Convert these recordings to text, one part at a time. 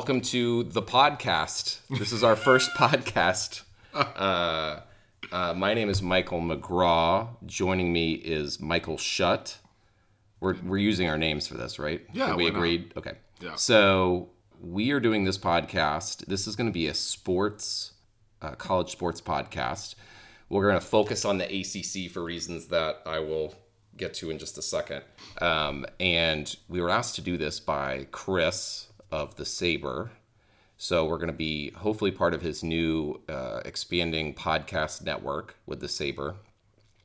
Welcome to the podcast. This is our first podcast. Uh, uh, my name is Michael McGraw. Joining me is Michael Shutt. We're, we're using our names for this, right? Yeah, we why not? agreed. Okay. Yeah. So we are doing this podcast. This is going to be a sports, uh, college sports podcast. We're going to focus on the ACC for reasons that I will get to in just a second. Um, and we were asked to do this by Chris of the Sabre. So we're going to be hopefully part of his new uh, expanding podcast network with the Sabre.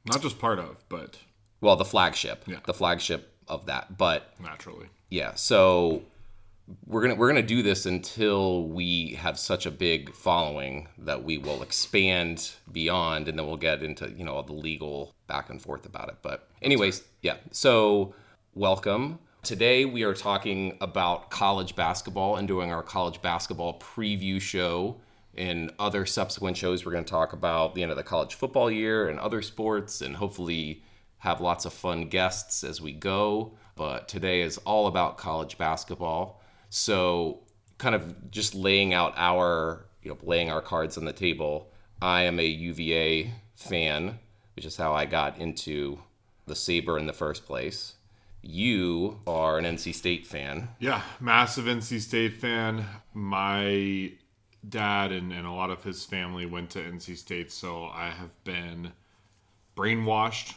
Not just part of, but Well, the flagship, Yeah. the flagship of that. But naturally. yeah, so we're gonna we're gonna do this until we have such a big following that we will expand beyond, and then we'll get into you know all the legal back and forth about it. But anyways, yeah. So welcome. Today we are talking about college basketball and doing our college basketball preview show. In other subsequent shows, we're going to talk about the end of the college football year and other sports, and hopefully have lots of fun guests as we go. But today is all about college basketball. So, kind of just laying out our, you know, laying our cards on the table. I am a UVA fan, which is how I got into the Sabre in the first place. You are an NC State fan. Yeah, massive NC State fan. My dad and, and a lot of his family went to NC State, so I have been brainwashed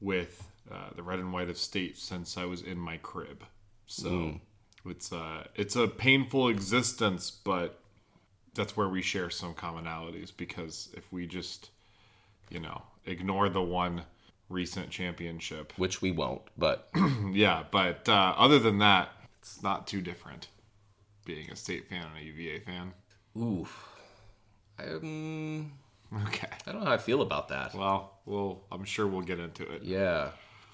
with uh, the red and white of state since I was in my crib. So it's uh it's a painful existence, but that's where we share some commonalities because if we just you know ignore the one recent championship which we won't, but Yeah, but uh, other than that, it's not too different. Being a state fan and a UVA fan. ooh, um, Okay. I don't know how I feel about that. Well, we'll. I'm sure we'll get into it. Yeah.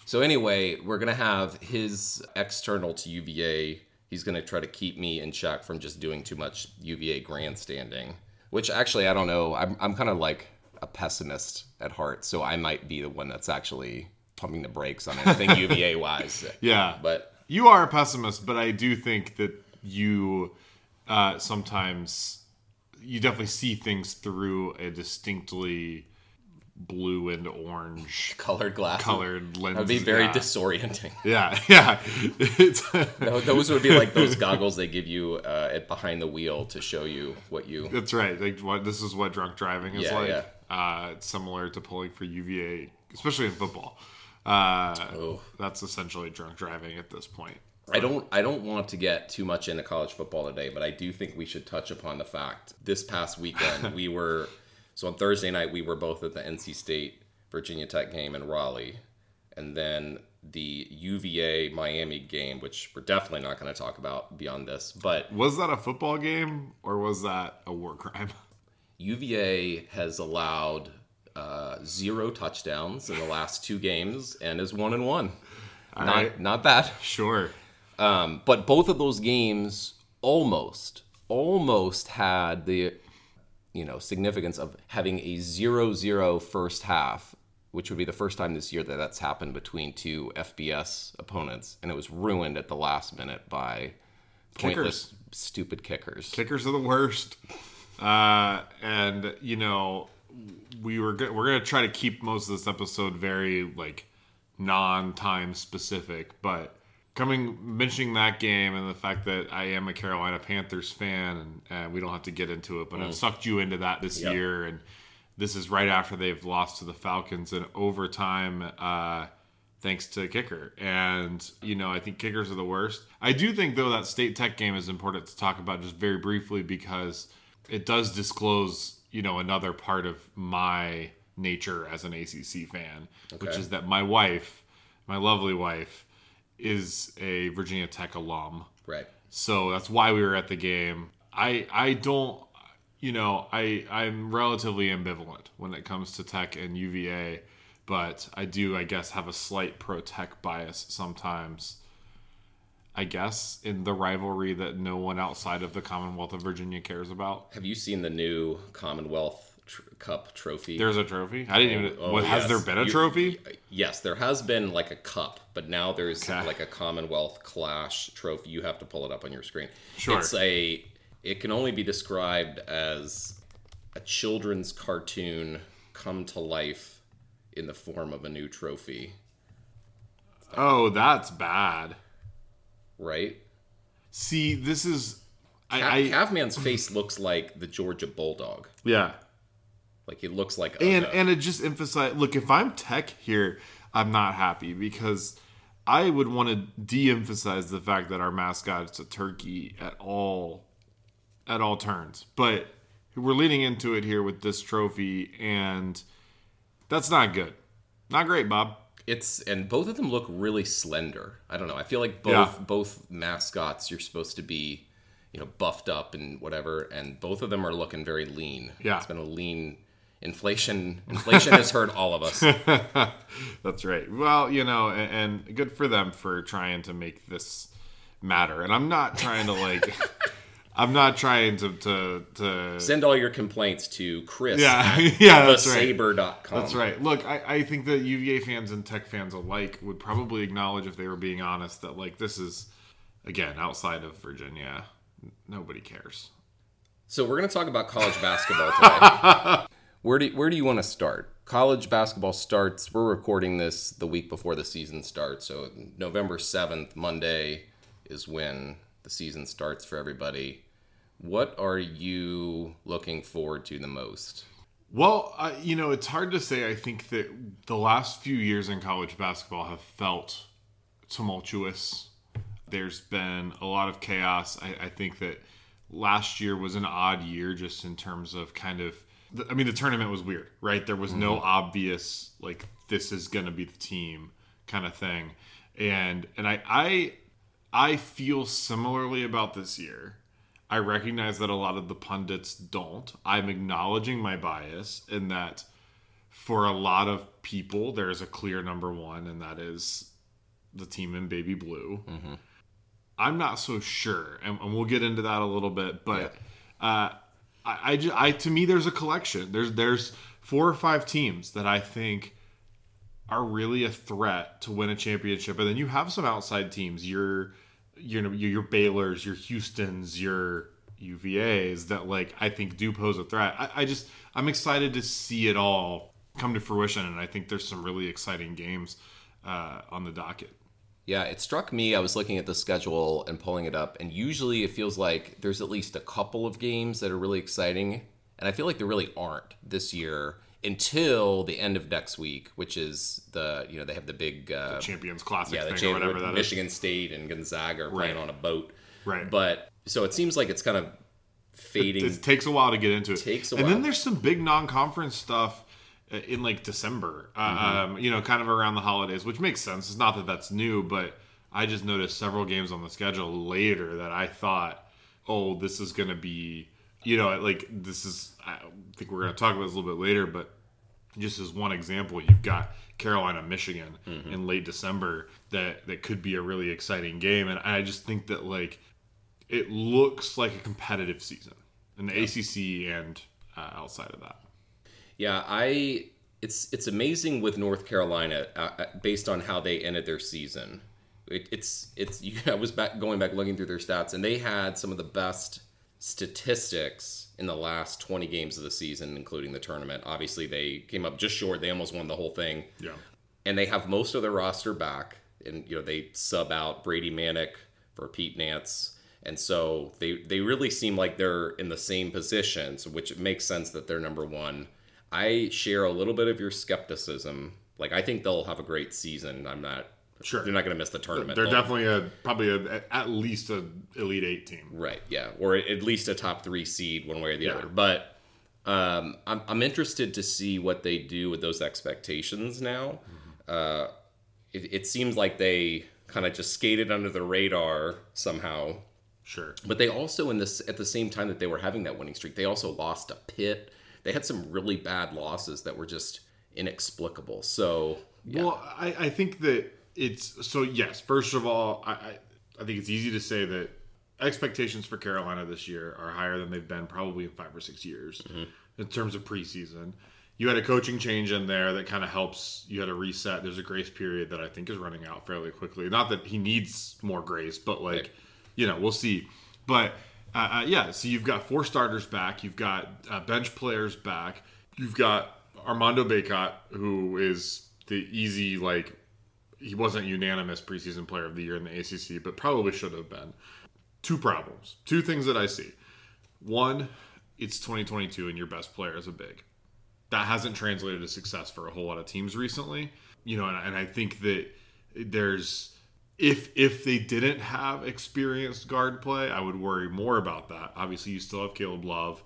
So anyway, we're gonna have his external to UVA. He's gonna try to keep me in check from just doing too much UVA grandstanding. Which actually, I don't know. I'm I'm kind of like a pessimist at heart, so I might be the one that's actually pumping the brakes on anything UVA wise. Yeah, But you are a pessimist, but I do think that you uh, sometimes you definitely see things through a distinctly blue and orange colored glass colored lens. That'd be very yeah. disorienting. yeah, yeah. Those would be like those goggles they give you uh, at behind the wheel to show you what you. That's right. Like what this is what drunk driving is Yeah, like. yeah. Uh, similar to pulling for UVA, especially in football. Uh, Oh. That's essentially drunk driving at this point. I don't I don't want to get too much into college football today, but I do think we should touch upon the fact this past weekend we were so on Thursday night we were both at the NC State Virginia Tech game in Raleigh, and then the UVA Miami game, which we're definitely not going to talk about beyond this, but Was that a football game or was that a war crime? UVA has allowed uh, zero touchdowns in the last two games and is one and one. not right. not bad. Sure. Um, but both of those games almost, almost had the, you know, significance of having a 0-0 first half, which would be the first time this year that that's happened between two FBS opponents, and it was ruined at the last minute by pointless, stupid kickers. Kickers are the worst. Uh, and you know, we were go- we're gonna try to keep most of this episode very like non-time specific, but coming mentioning that game and the fact that I am a Carolina Panthers fan, and, we don't have to get into it, but I've sucked you into that this Yep. year, and this is right after they've lost to the Falcons in overtime. Uh, thanks to kicker. And, you know, I think kickers are the worst. I do think, though, that State Tech game is important to talk about just very briefly because it does disclose, you know, another part of my nature as an ACC fan, which is that my wife, my lovely wife, is a Virginia Tech alum. Right. So that's why we were at the game. I I don't you know, I I'm relatively ambivalent when it comes to Tech and UVA, but I do I guess have a slight pro Tech bias sometimes. I guess in the rivalry that no one outside of the Commonwealth of Virginia cares about. Have you seen the new Commonwealth tr- cup trophy. There's a trophy. I didn't even. Oh, what, Has there been a You- trophy? Yes, there has been like a cup, but now there's Okay. like a Commonwealth Clash trophy. You have to pull it up on your screen. Sure. It's a. It can only be described as a children's cartoon come to life in the form of a new trophy. Oh, that's bad. Right. See, this is. I, I Cavman's face looks like the Georgia Bulldog. yeah, Like it looks like. and and it just emphasized. Look, if I'm tech here, I'm not happy because I would want to de-emphasize the fact that our mascot is a turkey at all, at all turns. But we're leading into it here with this trophy, and that's not good. Not great, Bob. It's and both of them look really slender. I don't know. I feel like both Yeah. both mascots you're supposed to be, you know, buffed up and whatever, and both of them are looking very lean. Yeah. it's been a lean. Inflation inflation has hurt all of us. That's right. Well, you know, and, and good for them for trying to make this matter. And I'm not trying to like, I'm not trying to to to. Send all your complaints to Chris Yeah, at yeah, that's right. That's right. Look, I, I think that UVA fans and Tech fans alike would probably acknowledge if they were being honest that like this is, again, outside of Virginia, nobody cares. So we're going to talk about college basketball today. where do where do you want to start? College basketball starts. We're recording this the week before the season starts. So November seventh, Monday, is when the season starts for everybody. What are you looking forward to the most? Well, you know, it's hard to say. I think that the last few years in college basketball have felt tumultuous. There's been a lot of chaos. I, I think that last year was an odd year just in terms of kind of. I mean, the tournament was weird, right? There was no mm-hmm. obvious like this is going to be the team kind of thing, and and I I I feel similarly about this year. I recognize that a lot of the pundits don't. I'm acknowledging my bias in that for a lot of people, there's a clear number one, and that is the team in baby blue. I'm not so sure, and, and we'll get into that a little bit. But uh, I, I, ju- I, to me, there's a collection. There's there's four or five teams that I think are really a threat to win a championship, and then you have some outside teams. Your you know your, your Baylor's, your Houston's, your UVA's that like I think do pose a threat. I, I just I'm excited to see it all come to fruition, and I think there's some really exciting games uh, on the docket. Yeah, it struck me. I was looking at the schedule and pulling it up, and usually it feels like there's at least a couple of games that are really exciting, and I feel like there really aren't this year until the end of next week, which is the you know they have the big uh, Champions Classic yeah the thing or whatever that is. Michigan State and Gonzaga are playing Right. on a boat, Right. But so it seems like it's kind of fading. It takes a while to get into it. Takes a and while. then there's some big non-conference stuff uh, in like December. Uh, Mm-hmm. um, you know, kind of around the holidays, which makes sense. It's not that that's new, but I just noticed several games on the schedule later that I thought, oh, this is going to be, you know, like this is. I think we're going to talk about this a little bit later, but just as one example, you've got Carolina, Michigan Mm-hmm. in late December that that could be a really exciting game, and I just think that like it looks like a competitive season in the ACC and uh, outside of that. Yeah, I it's it's amazing with North Carolina uh, uh, based on how they ended their season. It, it's it's you, I was back going back looking through their stats and they had some of the best statistics in the last 20 games of the season including the tournament. Obviously they came up just short. They almost won the whole thing. Yeah, And they have most of their roster back and you know they sub out Brady Manek for Pete Nance. And so they they really seem like they're in the same position, so which makes sense that they're number 1. I share a little bit of your skepticism. Like I think they'll have a great season. I'm not Sure. They're not going to miss the tournament. they're They'll- definitely a probably a, at least a elite eight team. Right, yeah, or at least a top three seed, one way or the Yeah. other. But um, I'm I'm interested to see what they do with those expectations now. Uh, it, it seems like they kind of just skated under the radar somehow. Sure. But they also, in this, at the same time that they were having that winning streak, they also lost a pit. They had some really bad losses that were just inexplicable. So Well, I, I think that it's so. Yes, first of all, I, I I think it's easy to say that expectations for Carolina this year are higher than they've been probably in five or six years. in terms of preseason. You had a coaching change in there that kind of helps. You had a reset. There's a grace period that I think is running out fairly quickly. Not that he needs more grace, but like, Right. you know, we'll see. But uh, uh, yeah, so you've got four starters back. You've got uh, bench players back. You've got Armando Bacot, who is the easy like he wasn't unanimous preseason player of the year in the ACC, but probably should have been. Two problems, two things that I see. One, it's 2022 and your best player is a big. That hasn't translated to success for a whole lot of teams recently. You know, and, and I think that there's if if they didn't have experienced guard play, I would worry more about that. Obviously, you still have Caleb Love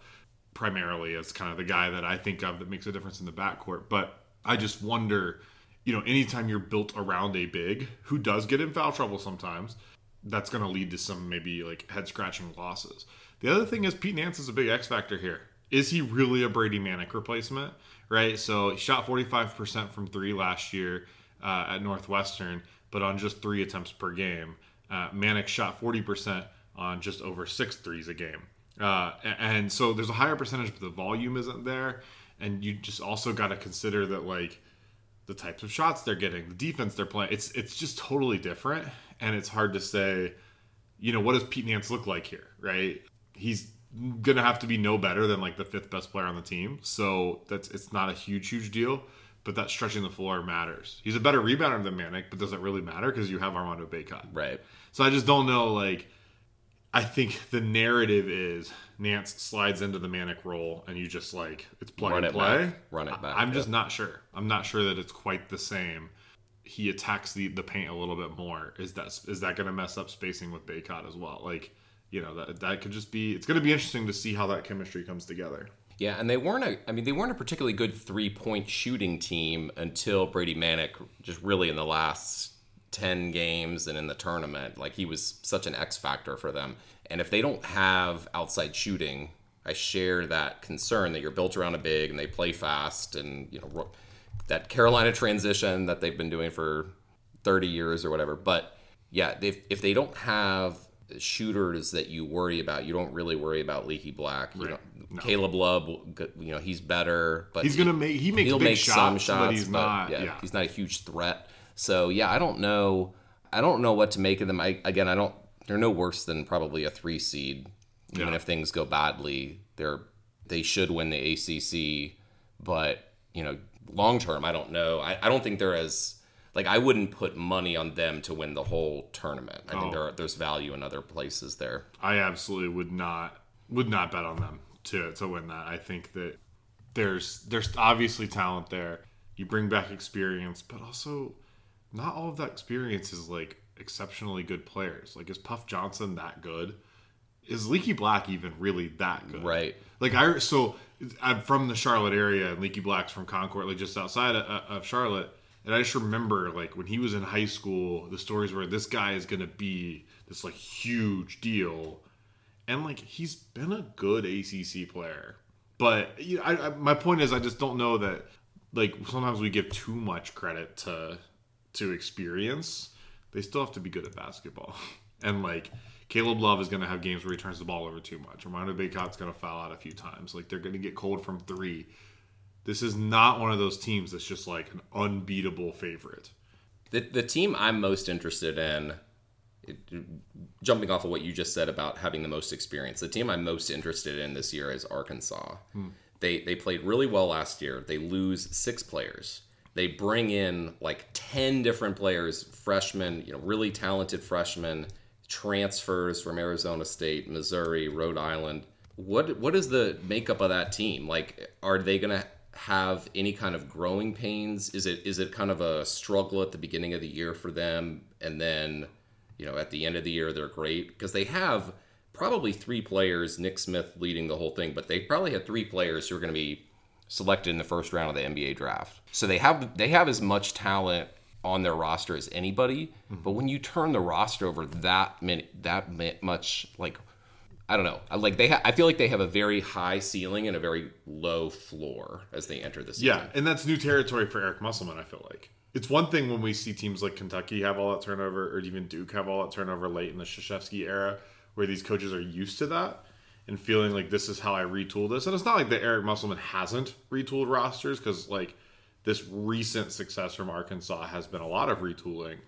primarily as kind of the guy that I think of that makes a difference in the backcourt. But I just wonder, you know, anytime you're built around a big who does get in foul trouble sometimes, that's going to lead to some maybe like head scratching losses. The other thing is Pete Nance is a big X factor here. Is he really a Brady Manek replacement? Right. So he shot 45% from three last year uh, at Northwestern, but on just three attempts per game. Uh, Manek shot 40% on just over six threes a game. Uh, and so there's a higher percentage, but the volume isn't there. And you just also got to consider that, like, the types of shots they're getting, the defense they're playing. It's it's just totally different, and it's hard to say. You know, what does Pete Nance look like here? Right? He's gonna have to be no better than like the fifth best player on the team. So that's it's not a huge huge deal, but that stretching the floor matters. He's a better rebounder than Manek, but does it really matter because you have Armando Bacot? Right. So I just don't know. Like, I think the narrative is Nance slides into the Manek role, and you just like it's plug Run and it play. back. Run it back, I, am just not sure. I'm not sure that it's quite the same. He attacks the the paint a little bit more. Is that is that going to mess up spacing with Bacot as well? Like, you know, that that could just be. It's going to be interesting to see how that chemistry comes together. Yeah, and they weren't a I mean they weren't a particularly good three-point shooting team until Brady Manek just really in the last 10 games and in the tournament. Like he was such an X factor for them. And if they don't have outside shooting, I share that concern that you're built around a big and they play fast and you know that Carolina transition that they've been doing for 30 years or whatever. But yeah, if if they don't have shooters that you worry about, you don't really worry about Leaky Black. You Right. know, Caleb Love, you know, he's better, but He's he- gonna make he makes he'll big make shots, some shots, but he's not. yeah, Yeah, he's not a huge threat. So yeah, I don't know. I don't know what to make of them. I again, I don't. They're no worse than probably a three seed. Even Yeah. if things go badly, they're they should win the ACC. But you know, long term, I don't know. I, I don't think they're as like I wouldn't put money on them to win the whole tournament. I think Oh. there there's value in other places there. I absolutely would not would not bet on them to to win that. I think that there's there's obviously talent there. You bring back experience, but also not all of that experience is like exceptionally good players. Like is Puff Johnson that good? Is Leaky Black even really that good? Right. Like I so I'm from the Charlotte area, and Leaky Black's from Concord, like just outside of, of Charlotte. And I just remember like when he was in high school, the stories where this guy is gonna be this like huge deal, and like he's been a good ACC player. But you know, I, I, my point is, I just don't know that. Like sometimes we give too much credit to to experience. They still have to be good at basketball, and like Caleb Love is going to have games where he turns the ball over too much. Armando Bacot's going to foul out a few times. Like they're going to get cold from three. This is not one of those teams that's just like an unbeatable favorite. The, the team I'm most interested in, it, jumping off of what you just said about having the most experience, the team I'm most interested in this year is Arkansas. Hmm. They they played really well last year. They lose six players. They bring in like ten different players, freshmen, you know, really talented freshmen, transfers from Arizona State, Missouri, Rhode Island. What what is the makeup of that team? Like, are they gonna have any kind of growing pains? Is it is it kind of a struggle at the beginning of the year for them, and then you know at the end of the year they're great because they have probably three players. Nick Smith leading the whole thing, but they probably had three players who are going to be selected in the first round of the NBA draft. So they have they have as much talent on their roster as anybody. But when you turn the roster over that many that much, like I don't know, like they ha- I feel like they have a very high ceiling and a very low floor as they enter the season. Yeah, and that's new territory for Eric Musselman. I feel like it's one thing when we see teams like Kentucky have all that turnover, or even Duke have all that turnover late in the Krzyzewski era, where these coaches are used to that. And feeling like this is how I retool this. And it's not like that Eric Musselman hasn't retooled rosters because like this recent success from Arkansas has been a lot of retooling,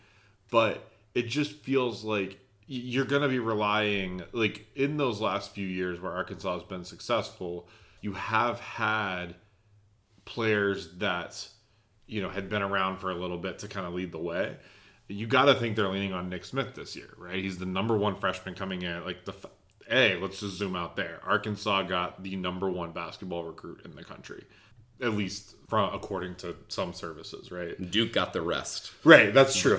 but it just feels like you're going to be relying like in those last few years where Arkansas has been successful, you have had players that you know had been around for a little bit to kind of lead the way. You got to think they're leaning on Nick Smith this year, right? He's the number one freshman coming in. Like the hey, let's just zoom out there. Arkansas got the number one basketball recruit in the country, at least from according to some services, right? Duke got the rest. Right, that's true.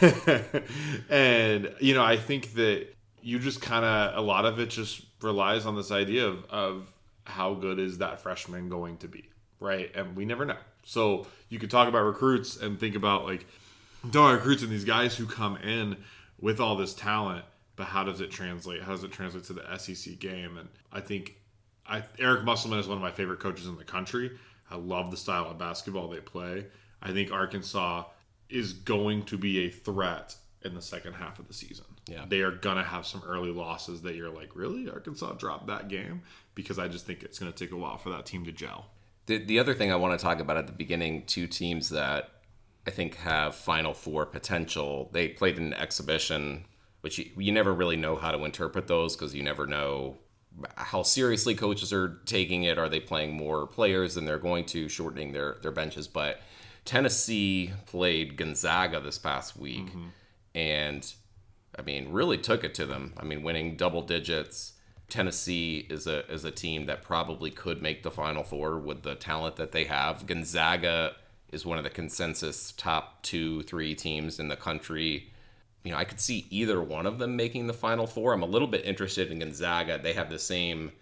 and you know, I think that you just kind of a lot of it just relies on this idea of of how good is that freshman going to be, right? And we never know. So you could talk about recruits and think about like don't recruits and these guys who come in with all this talent, but how does it translate? How does it translate to the SEC game? And I think I, Eric Musselman is one of my favorite coaches in the country. I love the style of basketball they play. I think Arkansas is going to be a threat in the second half of the season. Yeah. They are going to have some early losses that you're like, really? Arkansas dropped that game? Because I just think it's going to take a while for that team to gel. The, the other thing I want to talk about at the beginning, two teams that I think have Final Four potential. They played in an exhibition, which you, you never really know how to interpret those because you never know how seriously coaches are taking it. Are they playing more players than they're going to, shortening their, their benches? But Tennessee played Gonzaga this past week mm-hmm. and, I mean, really took it to them. I mean, winning double digits. Tennessee is a is a team that probably could make the Final Four with the talent that they have. Gonzaga is one of the consensus top two, three teams in the country. You know, I could see either one of them making the Final Four. I'm a little bit interested in Gonzaga. They have the same,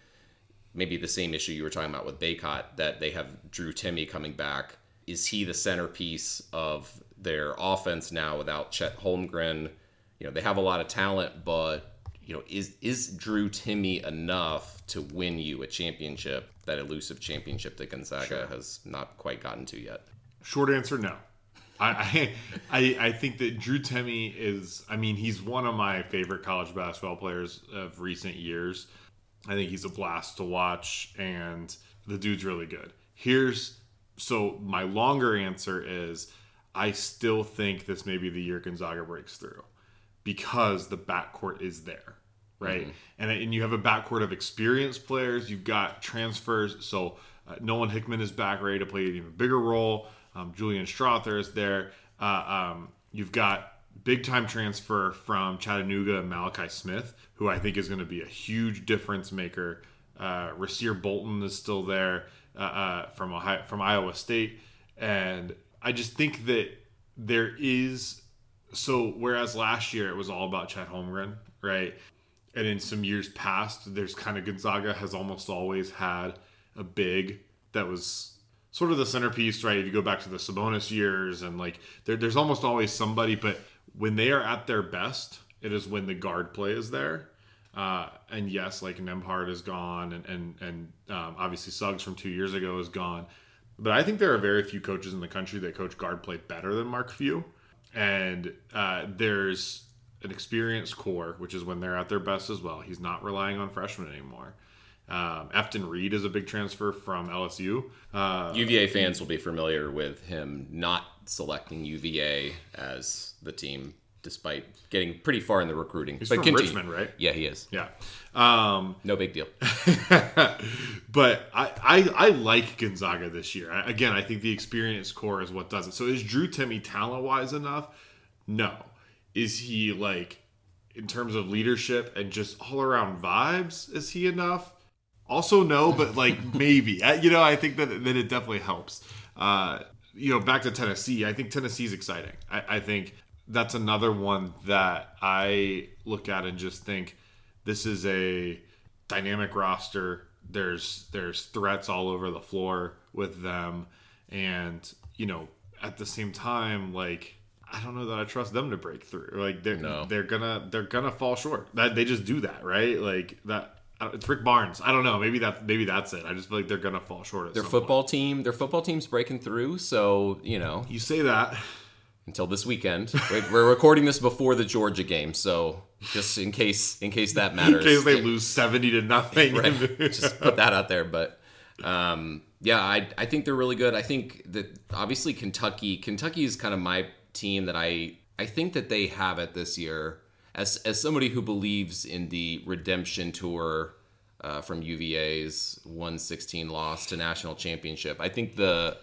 maybe the same issue you were talking about with Bacot, that they have Drew Timme coming back. Is he the centerpiece of their offense now without Chet Holmgren? You know, they have a lot of talent, but you know, is is Drew Timme enough to win you a championship? That elusive championship that Gonzaga sure. has not quite gotten to yet. Short answer, no. I, I I think that Drew Timme is. I mean, he's one of my favorite college basketball players of recent years. I think he's a blast to watch, and the dude's really good. Here's so my longer answer is I still think this may be the year Gonzaga breaks through because the backcourt is there, right? Mm-hmm. And and you have a backcourt of experienced players. You've got transfers. So uh, Nolan Hickman is back, ready to play an even bigger role. Um, Julian Strawther is there. Uh, um, you've got big time transfer from Chattanooga Malachi Smith, who I think is going to be a huge difference maker. Uh, Rasir Bolton is still there uh, uh, from Ohio, from Iowa State, and I just think that there is so whereas last year it was all about Chet Holmgren, right? And in some years past, there's kind of Gonzaga has almost always had a big that was sort of the centerpiece, right? If you go back to the Sabonis years and like there, there's almost always somebody, but when they are at their best, it is when the guard play is there. Uh, and yes, like Nembhard is gone, and and and um, obviously Suggs from two years ago is gone. But I think there are very few coaches in the country that coach guard play better than Mark Few. And uh, there's an experienced core, which is when they're at their best as well. He's not relying on freshmen anymore. Um, Efton Reid is a big transfer from LSU. Uh, UVA fans will be familiar with him not selecting UVA as the team, despite getting pretty far in the recruiting. He's but from continue. Richmond, right? Yeah, he is. Yeah, um, no big deal. but I, I, I like Gonzaga this year. I, again, I think the experience core is what does it. So is Drew Timme talent wise enough? No. Is he like in terms of leadership and just all around vibes? Is he enough? Also, no, but like maybe. You know, I think that that it definitely helps. Uh, you know, back to Tennessee. I think Tennessee's exciting. I, I think that's another one that I look at and just think this is a dynamic roster. There's there's threats all over the floor with them, and you know, at the same time, like I don't know that I trust them to break through. Like they're no. they're gonna they're gonna fall short. That they just do that, right? Like that it's Rick Barnes. I don't know. Maybe that maybe that's it. I just feel like they're gonna fall short. their football point. team, their football team's breaking through. So you know, you say that. until this weekend. We're- We're recording this before the Georgia game, so just in case in case that matters. In case they lose seventy to nothing. right. Just put that out there. But um, yeah, I I think they're really good. I think that obviously Kentucky Kentucky is kind of my team that I I think that they have it this year. As as somebody who believes in the redemption tour uh, from UVA's 116 loss to national championship, I think the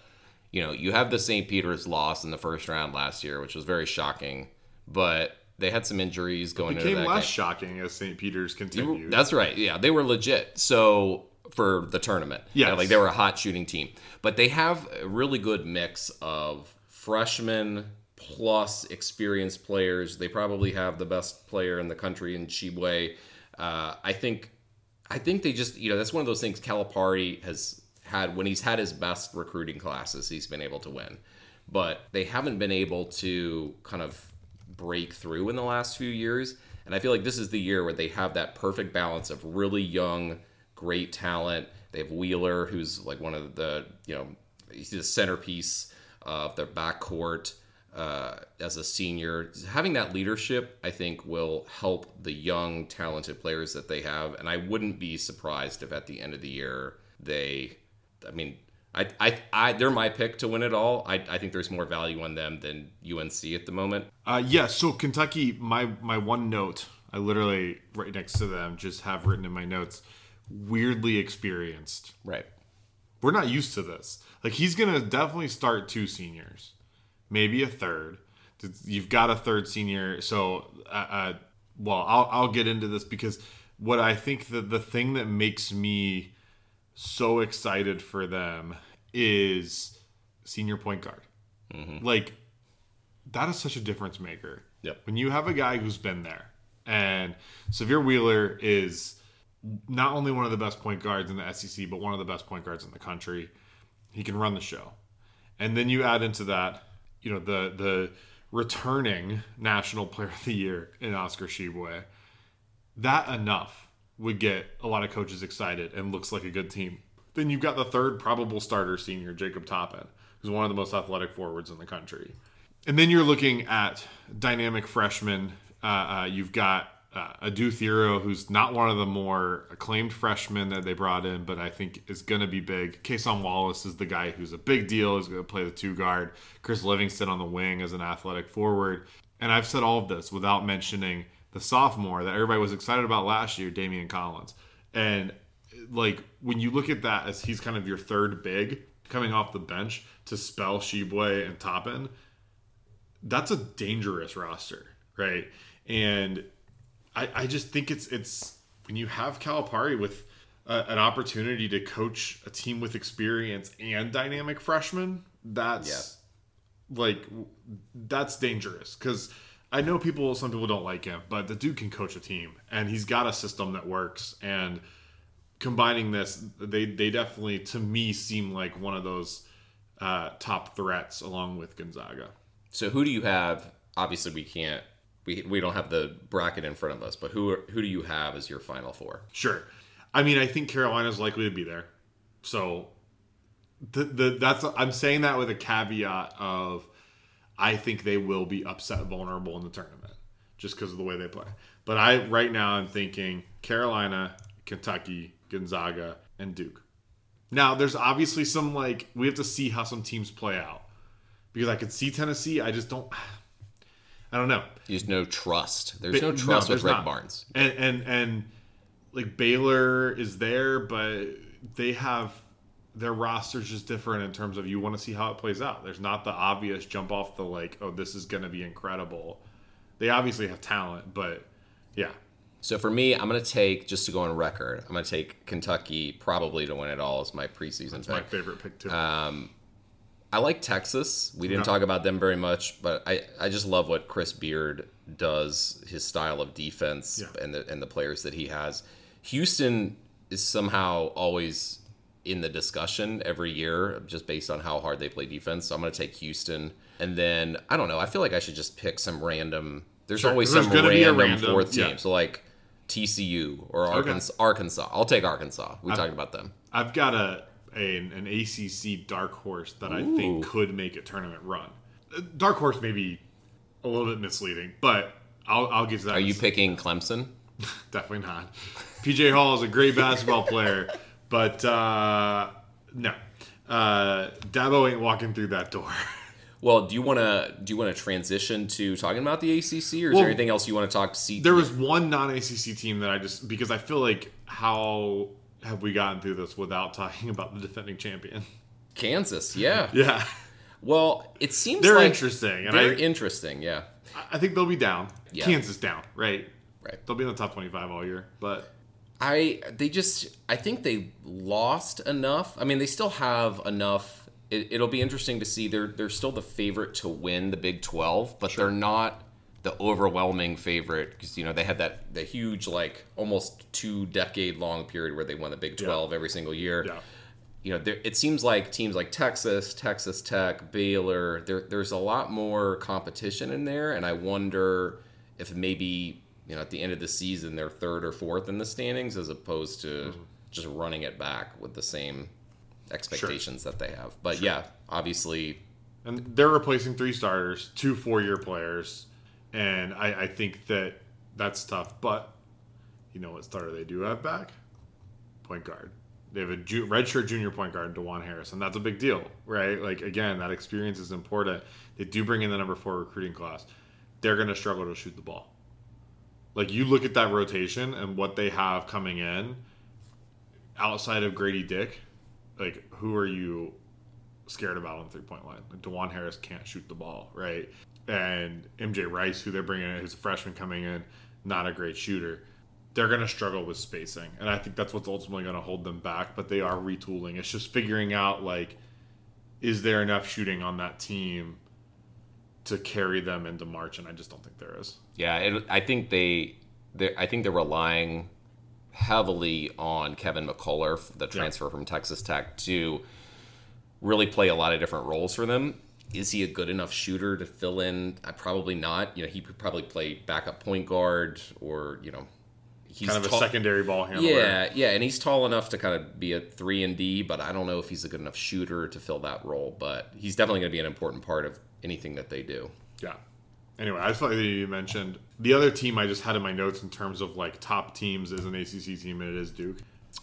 you know you have the St. Peter's loss in the first round last year, which was very shocking, but they had some injuries going into became that less game. shocking as St. Peter's continued. That's right. Yeah, they were legit. So for the tournament, yeah, like they were a hot shooting team. But they have a really good mix of freshmen plus experienced players. They probably have the best player in the country in Tshiebwe. Uh, I think, I think they just you know that's one of those things. Calipari has had when he's had his best recruiting classes, he's been able to win. But they haven't been able to kind of break through in the last few years. And I feel like this is the year where they have that perfect balance of really young, great talent. They have Wheeler, who's like one of the, you know, he's the centerpiece of their backcourt uh, as a senior. Having that leadership, I think, will help the young, talented players that they have. And I wouldn't be surprised if at the end of the year they, I mean, I, I, I, they're my pick to win it all. I, I think there's more value on them than UNC at the moment. Uh, yeah, so Kentucky, my my one note, I literally right next to them just have written in my notes, weirdly experienced. Right. We're not used to this. Like he's gonna definitely start two seniors, maybe a third. You've got a third senior, so uh, uh, well, I'll I'll get into this because what I think that the thing that makes me so excited for them is senior point guard. Like that is such a difference maker. Yep. When you have a guy who's been there, and Sahvir Wheeler is not only one of the best point guards in the SEC, but one of the best point guards in the country. He can run the show, and then you add into that, you know, the the returning National Player of the Year in Oscar Tshiebwe. That enough would get a lot of coaches excited and looks like a good team. Then you've got the third probable starter senior, Jacob Toppin, who's one of the most athletic forwards in the country. And then you're looking at dynamic freshmen. Uh, uh, you've got uh, Adou Thiero, who's not one of the more acclaimed freshmen that they brought in, but I think is going to be big. Kason Wallace is the guy who's a big deal. He's going to play the two guard. Chris Livingston on the wing as an athletic forward. And I've said all of this without mentioning the sophomore that everybody was excited about last year, Daimion Collins. And like when you look at that as he's kind of your third big coming off the bench to spell Tshiebwe and Toppin, that's a dangerous roster, right? And I, I just think it's it's when you have Calipari with a, an opportunity to coach a team with experience and dynamic freshmen, that's like that's dangerous because I know people some people don't like him, but the dude can coach a team and he's got a system that works and combining this they they definitely to me seem like one of those uh, top threats along with Gonzaga. So who do you have? Obviously, we can't. We, we don't have the bracket in front of us, but who are, who do you have as your final four? Sure. I mean, I think Carolina's likely to be there. So the, the that's I'm saying that with a caveat of I think they will be upset vulnerable in the tournament just because of the way they play. But I right now I'm thinking Carolina, Kentucky, Gonzaga, and Duke. Now there's obviously some like we have to see how some teams play out because I could see Tennessee. I just don't. I don't know. There's no trust. There's Ba- no trust with there's Rick not. Barnes. And and and like Baylor is there, but they have their roster's just different in terms of you want to see how it plays out. There's not the obvious jump off the like, oh, this is going to be incredible. They obviously have talent, but yeah, So for me, I'm going to take just to go on record. I'm going to take Kentucky probably to win it all as my preseason my pick. My favorite pick too. Um, I like Texas. We didn't Yeah. talk about them very much, but I, I just love what Chris Beard does, his style of defense Yeah. and the and the players that he has. Houston is somehow always in the discussion every year just based on how hard they play defense. So I'm going to take Houston. And then I don't know, I feel like I should just pick some random There's Sure, always there's some gonna be a random, random- fourth team. yeah. So like TCU or Arkansas. Arkansas. I'll take Arkansas. We talked about them. I've got a, a an ACC dark horse that I think could make a tournament run. dark horse may be a little bit misleading, but I'll, I'll get to that. Are you picking Clemson? Definitely not. PJ Hall is a great basketball player, but uh, no. Uh, Dabo ain't walking through that door. Well, do you want to do you want to transition to talking about the ACC, or is there anything else you want to talk? See, There was one non ACC team that I just because I feel like how have we gotten through this without talking about the defending champion? Kansas, yeah. Yeah, Well, it seems they're like interesting, and They're I interesting, yeah. I think they'll be down. Yeah. Kansas down, right? Right. They'll be in the top twenty five all year, but I they just I think they lost enough. I mean, they still have enough. It, it'll be interesting to see. They're they're still the favorite to win the Big Twelve, but they're not the overwhelming favorite because you know they had that the huge like almost two decade long period where they won the Big Twelve every single year. yeah, You know, there, it seems like teams like Texas, Texas Tech, Baylor, there, there's a lot more competition in there, and I wonder if maybe you know at the end of the season they're third or fourth in the standings as opposed to Mm-hmm. just running it back with the same expectations that they have. But yeah, obviously, and they're replacing three starters, two four year players, and I, I think that that's tough. But you know what starter they do have back? Point guard. They have a ju- redshirt junior point guard, Dajuan Harris, and that's a big deal, right? Like again, that experience is important. They do bring in the number four recruiting class. They're going to struggle to shoot the ball. Like you look at that rotation and what they have coming in, outside of Grady Dick, like who are you scared about on three point line. Like Dajuan Harris can't shoot the ball, right? And MJ Rice, who they're bringing in, who's a freshman coming in, not a great shooter. They're going to struggle with spacing, and I think that's what's ultimately going to hold them back. But they are retooling. It's just figuring out like, is there enough shooting on that team to carry them into March? And I just don't think there is. yeah, it, I think they, I think they're relying heavily on Kevin McCullar, the transfer from Texas Tech, to really play a lot of different roles for them. Is he a good enough shooter to fill in? Uh, probably not. You know, he could probably play backup point guard or you know, he's Kind of tall- a secondary ball handler. Yeah, yeah, and he's tall enough to kind of be a three and D, but I don't know if he's a good enough shooter to fill that role. But he's definitely going to be an important part of anything that they do. Yeah. Anyway, I just thought that you mentioned the other team I just had in my notes in terms of like top teams is an ACC team, and it is Duke.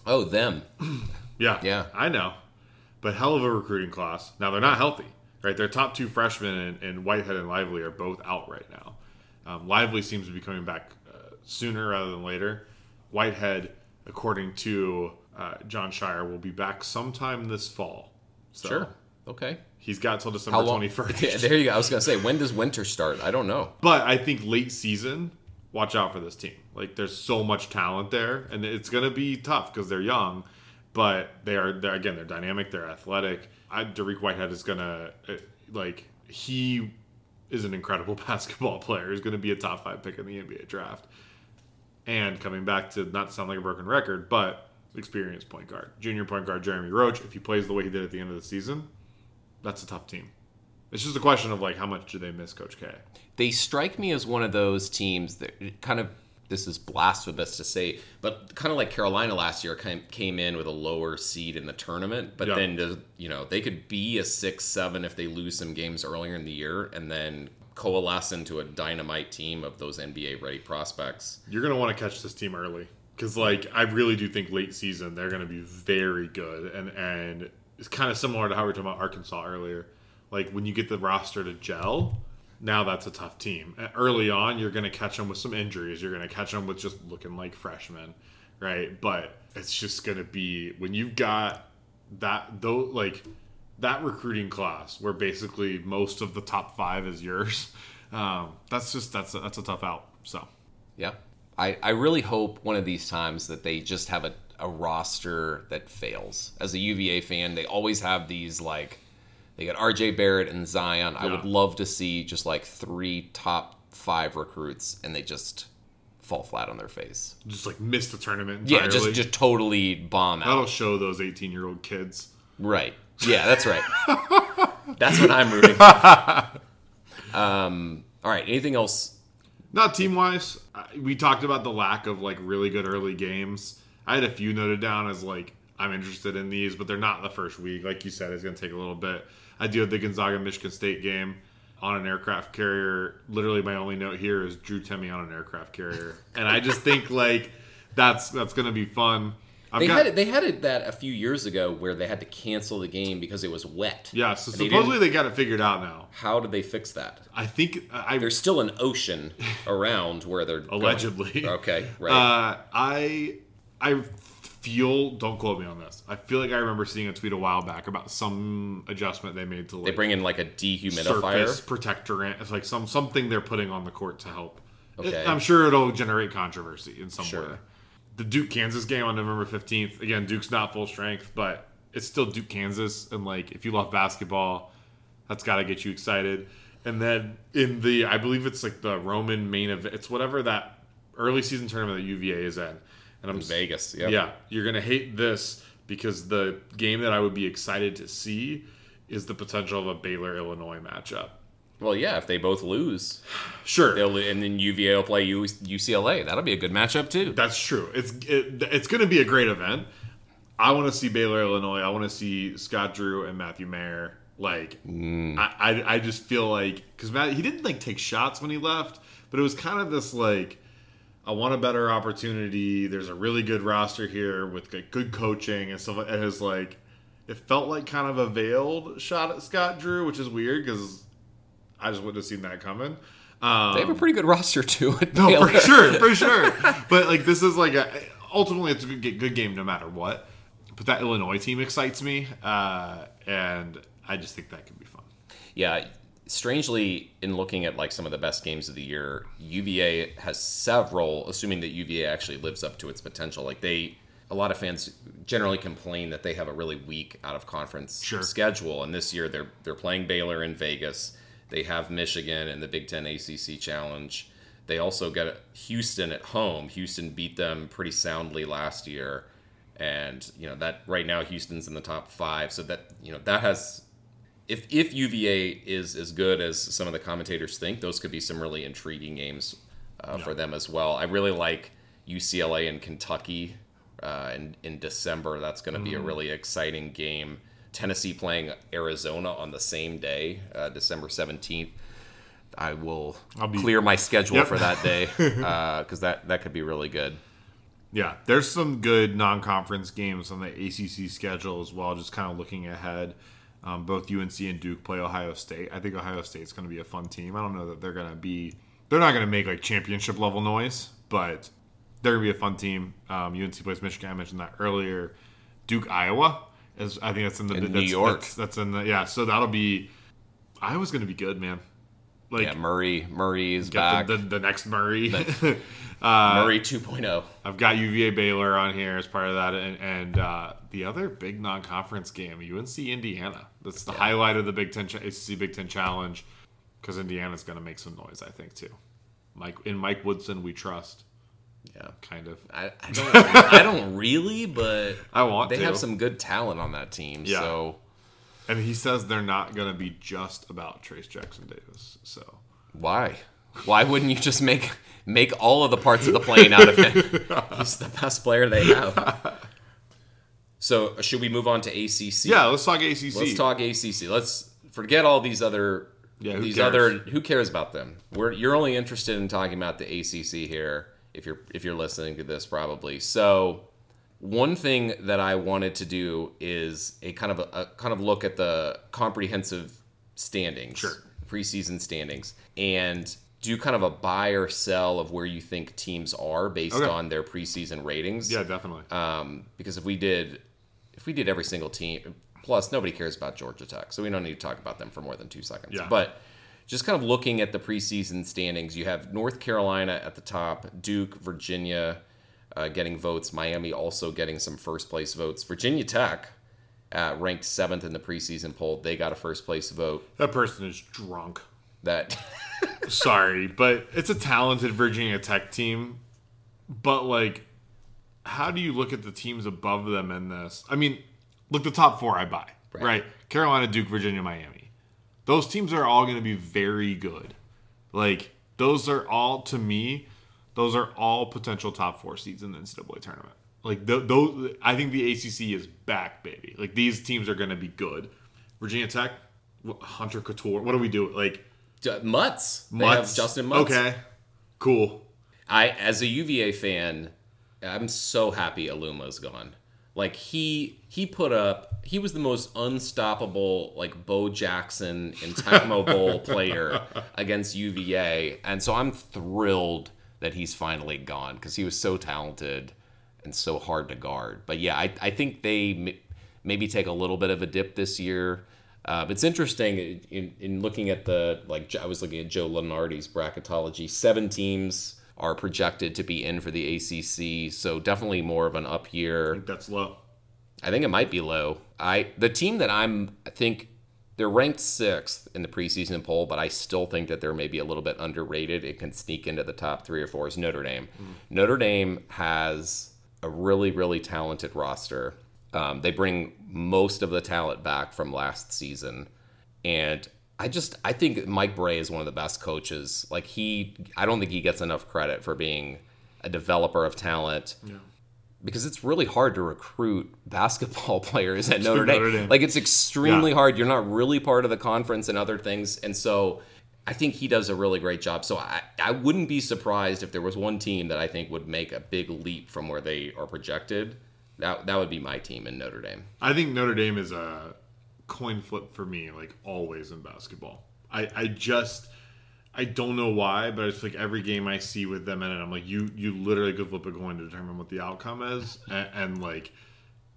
Oh, them. Yeah, Yeah. I know, but hell of a recruiting class. Now they're not healthy, right? Their top two freshmen and, and Whitehead and Lively are both out right now. Um, Lively seems to be coming back uh, sooner rather than later. Whitehead, according to uh, Jon Scheyer, will be back sometime this fall. So Sure. Okay. He's got till December twenty first. Yeah, there you go. I was going to say, when does winter start? I don't know. But I think late season, watch out for this team. Like there's so much talent there, and it's gonna be tough because they're young, but they are they're, again they're dynamic, they're athletic. I, Dariq Whitehead is gonna uh, like he is an incredible basketball player. He's gonna be a top five pick in the NBA draft. And coming back to not sound like a broken record, but experienced point guard, junior point guard Jeremy Roach. If he plays the way he did at the end of the season, that's a tough team. It's just a question of like how much do they miss Coach K? They strike me as one of those teams that kind of this is blasphemous to say, but kind of like Carolina last year came, came in with a lower seed in the tournament, but Yeah. then you know they could be a six seven if they lose some games earlier in the year, and then coalesce into a dynamite team of those NBA ready prospects. You're gonna want to catch this team early because, like, I really do think late season they're gonna be very good, and and it's kind of similar to how we were talking about Arkansas earlier. Like when you get the roster to gel, now that's a tough team. Early on, you're gonna catch them with some injuries. You're gonna catch them with just looking like freshmen, right? But it's just gonna be when you've got that though, like that recruiting class where basically most of the top five is yours. Um, that's just that's a, that's a tough out. So. Yeah. I, I really hope one of these times that they just have a, a roster that fails. As a UVA fan, they always have these like they got RJ Barrett and Zion. I would love to see just like three top five recruits and they just fall flat on their face. just like miss the tournament Yeah, just just totally bomb out. that'll show those 18 year old kids Right. Yeah, that's right. that's what I'm rooting for. Um, all right. Anything else? not team wise we talked about the lack of like really good early games i had a few noted down as like i'm interested in these but they're not the first week like you said it's going to take a little bit i do have the gonzaga michigan state game on an aircraft carrier. Literally, my only note here is Drew Timme on an aircraft carrier, and I just think like that's that's gonna be fun. I've They got- had it, they had it that a few years ago where they had to cancel the game because it was wet. yeah, so they supposedly didn't- they got it figured out now. How did they fix that? I think I There's still an ocean around where they're going. allegedly. Okay, right. Uh, I I feel. Don't quote me on this. I feel like I remember seeing a tweet a while back about some adjustment they made to like they bring in like a dehumidifier. surface protectorant. It's like some something they're putting on the court to help. Okay. I'm sure it'll generate controversy in some Sure. way. The Duke Kansas game on November 15th. Again, Duke's not full strength, but it's still Duke Kansas, and like if you love basketball, that's got to get you excited. And then in the, I believe it's like the Roman main event. It's whatever that early season tournament that UVA is in. And I'm Vegas. Yep. yeah, you're gonna hate this because the game that I would be excited to see is the potential of a Baylor Illinois matchup. Well, yeah. If they both lose, Sure, they'll and then UVA will play UCLA. That'll be a good matchup too. that's true. It's it, it's gonna be a great event. I want to see Baylor Illinois. I want to see Scott Drew and Matthew Mayer. Like mm. I, I I just feel like because Matt he didn't like take shots when he left, but it was kind of this like I want a better opportunity. There's a really good roster here with like, good coaching and stuff. And it's like it felt like kind of a veiled shot at Scott Drew, which is weird because I just wouldn't have seen that coming. Um, They have a pretty good roster too. No, Baylor. for sure, for sure. But like this is like a ultimately it's a good, good game no matter what. But that Illinois team excites me, uh, and I just think that could be fun. Yeah, strangely, in looking at like some of the best games of the year, UVA has several. Assuming that UVA actually lives up to its potential, like they, a lot of fans generally complain that they have a really weak out of conference Sure. schedule, and this year they're they're playing Baylor in Vegas. They have Michigan in the Big Ten ACC Challenge. They also get Houston at home. Houston beat them pretty soundly last year, and you know that right now Houston's in the top five. So that you know that has if if UVA is as good as some of the commentators think, those could be some really intriguing games uh, for them as well. I really like UCLA and Kentucky uh, in in December. That's going to be a Mm-hmm. really exciting game. Tennessee playing Arizona on the same day, uh, December seventeenth. I will I'll be- clear my schedule Yep. for that day because that that could be really good. Yeah, there's some good non-conference games on the ACC schedule as well. Just kind of looking ahead, um, both UNC and Duke play Ohio State. I think Ohio State's going to be a fun team. I don't know that they're going to be. They're not going to make like championship level noise, but they're going to be a fun team. Um, UNC plays Michigan. I mentioned that earlier. Duke, Iowa is. I think that's in the In that's, New York. That's, that's in the yeah. So that'll be. Iowa's going to be good, man. Like yeah, Murray Murray is back. the, the, the next Murray. uh Murray oh. 2.0. I've got UVA Baylor on here as part of that, and, and uh, the other big non-conference game, UNC Indiana. That's the highlight of the Big Ten, ACC Big Ten Challenge, because Indiana's going to make some noise, I think, too. Mike in Mike Woodson, we trust, Yeah. kind of. I, I don't I don't really, but I want they to. have some good talent on that team. Yeah. So And he says they're not going to be just about Trayce Jackson Davis. So why? Why wouldn't you just make make all of the parts of the plane out of him? He's the best player they have. So uh, should we move on to ACC? yeah, let's talk ACC. Let's talk ACC. Let's forget all these other Yeah, who these cares? other who cares about them? We're you're only interested in talking about the ACC here if you're if you're listening to this probably. So one thing that I wanted to do is a kind of a, a kind of look at the comprehensive standings, Sure. preseason standings, and do kind of a buy or sell of where you think teams are based Okay. on their preseason ratings Yeah, definitely. um, because if we did if we did every single team plus nobody cares about georgia tech so we don't need to talk about them for more than two seconds Yeah. but just kind of looking at the preseason standings you have north carolina at the top duke virginia uh, getting votes miami also getting some first place votes virginia tech uh, ranked seventh in the preseason poll they got a first place vote that person is drunk. that Sorry, but it's a talented Virginia Tech team. But like, how do you look at the teams above them in this? I mean, look, the top four I buy, right? Right. Carolina, Duke, Virginia, Miami. Those teams are all going to be very good. Like, those are all to me. Those are all potential top four seeds in the NCAA tournament. Like th- those, I think the ACC is back, baby. Like these teams are going to be good. Virginia Tech, Hunter Cattoor. What do we do? Like. They have Justyn Mutts. Okay, cool. I, as a UVA fan, I'm so happy Aluma's gone. Like he he put up, he was the most unstoppable like Bo Jackson and Tecmo Bowl player against UVA, and so I'm thrilled that he's finally gone because he was so talented and so hard to guard. But yeah, I I think they m- maybe take a little bit of a dip this year. Uh, it's interesting in, in looking at the like I was looking at Joe Lunardi's bracketology. Seven teams are projected to be in for the ACC, so definitely more of an up year. That's low. I think it might be low. I the team that I'm I think they're ranked sixth in the preseason poll, but I still think that they're maybe a little bit underrated. It can sneak into the top three or four is Notre Dame. Notre Dame has a really, really talented roster. Um, they bring most of the talent back from last season. And I just I think Mike Brey is one of the best coaches. Like he I don't think he gets enough credit for being a developer of talent because it's really hard to recruit basketball players at Notre, Notre Dame. Dame. Like it's extremely Yeah. hard. You're not really part of the conference and other things, and so I think he does a really great job. So I, I wouldn't be surprised if there was one team that I think would make a big leap from where they are projected. That that would be my team in Notre Dame. I think Notre Dame is a coin flip for me, like always in basketball. I, I just I don't know why, but it's like every game I see with them in it, I'm like, you you literally could flip a coin to determine what the outcome is, and, and like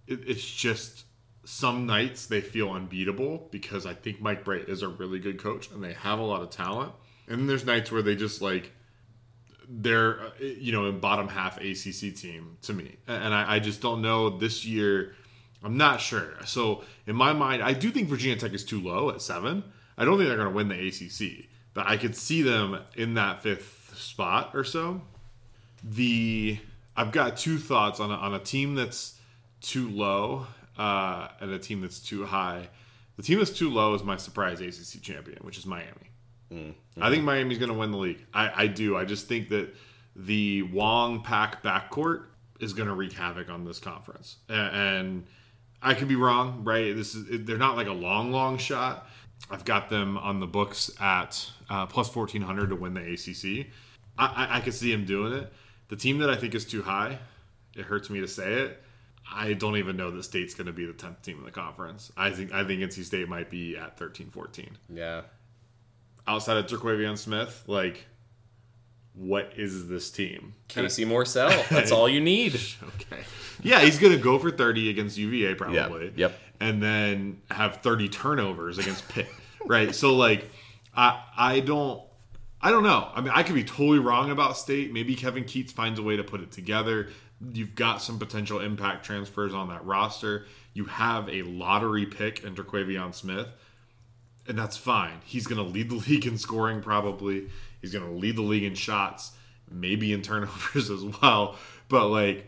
it, it's just some nights they feel unbeatable because I think Mike Brey is a really good coach and they have a lot of talent, and then there's nights where they just like they're uh, you know in bottom half ACC team to me, and I, I just don't know this year. I'm not sure. So in my mind, I do think Virginia Tech is too low at seven. I don't think they're going to win the ACC, but I could see them in that fifth spot or so. The I've got two thoughts on a, on a team that's too low uh, and a team that's too high. The team that's too low is my surprise ACC champion, which is Miami. I think Miami's going to win the league. I, I do. I just think that the Wong Pack backcourt is going to wreak havoc on this conference, and I could be wrong. Right? This is they're not like a long, long shot. I've got them on the books at uh, plus fourteen hundred to win the ACC. I, I, I could see him doing it. The team that I think is too high, it hurts me to say it. I don't even know that State's going to be the tenth team in the conference. I think I think NC State might be at 13-14 Yeah. outside of Terquavion Smith, like, what is this team? Casey Morsell. That's all you need. Okay. Yeah, he's going to go for 30 against UVA probably. yep. And then have 30 turnovers against Pitt. right? So like I I don't I don't know. I mean, I could be totally wrong about State. Maybe Kevin Keatts finds a way to put it together. You've got some potential impact transfers on that roster. You have a lottery pick in Terquavion Smith and that's fine. He's going to lead the league in scoring, probably. He's going to lead the league in shots, maybe in turnovers as well. But like,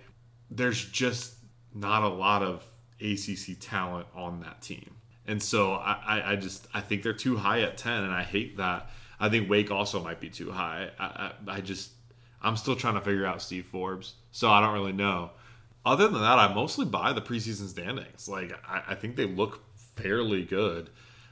there's just not a lot of ACC talent on that team, and so I, I, just I think they're too high at ten, and I hate that. I think Wake also might be too high. I, I, I just I'm still trying to figure out Steve Forbes, so I don't really know. Other than that, I mostly buy the preseason standings. Like I, I think they look fairly good.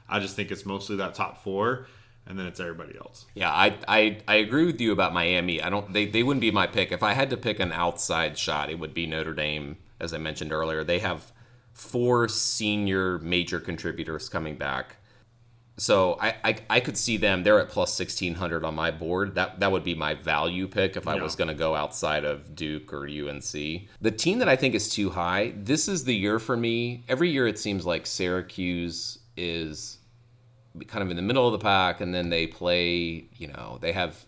I just think it's mostly that top four, and then it's everybody else. Yeah, I, I I agree with you about Miami. I don't they, they wouldn't be my pick. If I had to pick an outside shot, it would be Notre Dame, as I mentioned earlier. They have four senior major contributors coming back. So I, I, I could see them. They're at plus sixteen hundred on my board. That that would be my value pick if I Yeah. was going to go outside of Duke or UNC. The team that I think is too high. This is the year for me. Every year it seems like Syracuse is kind of in the middle of the pack, and then they play. You know, they have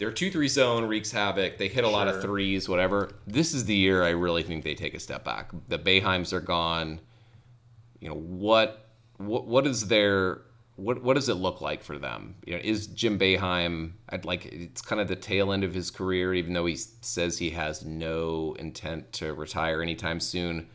their two three zone wreaks havoc. They hit a lot of threes, whatever. This is the year I really think they take a step back. The Boeheims are gone. You know what? What what is their what what does it look like for them? You know, is Jim Boeheim? I'd like it's kind of the tail end of his career, even though he says he has no intent to retire anytime soon.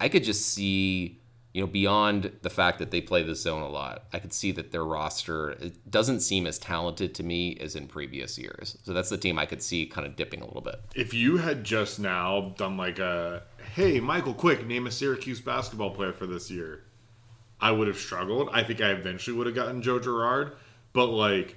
I could just see, you know, beyond the fact that they play the zone a lot, I could see that their roster doesn't seem as talented to me as in previous years. So that's the team I could see kind of dipping a little bit. If you had just now done like a, hey, Michael, quick, name a Syracuse basketball player for this year, I would have struggled. I think I eventually would have gotten Joe Girard, but like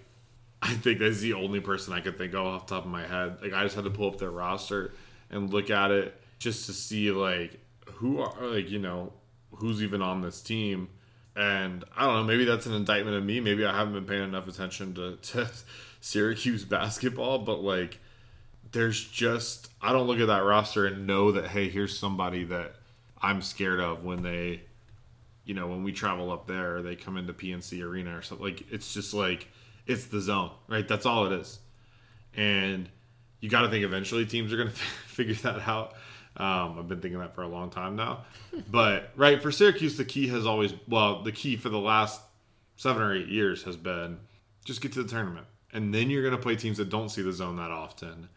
I think that's the only person I could think of off the top of my head. Like I just had to pull up their roster and look at it just to see like who are like you know who's even on this team. And I don't know, maybe that's an indictment of me. Maybe I haven't been paying enough attention to, to Syracuse basketball, but like there's just I don't look at that roster and know that hey, here's somebody that I'm scared of when they you know, when we travel up there, they come into PNC Arena or something. Like it's just like it's the zone, right? That's all it is. And you got to think eventually teams are going to figure that out. Um, I've been thinking that for a long time now. But right for Syracuse, the key has always well, the key for the last seven or eight years has been just get to the tournament, and then you're going to play teams that don't see the zone that often,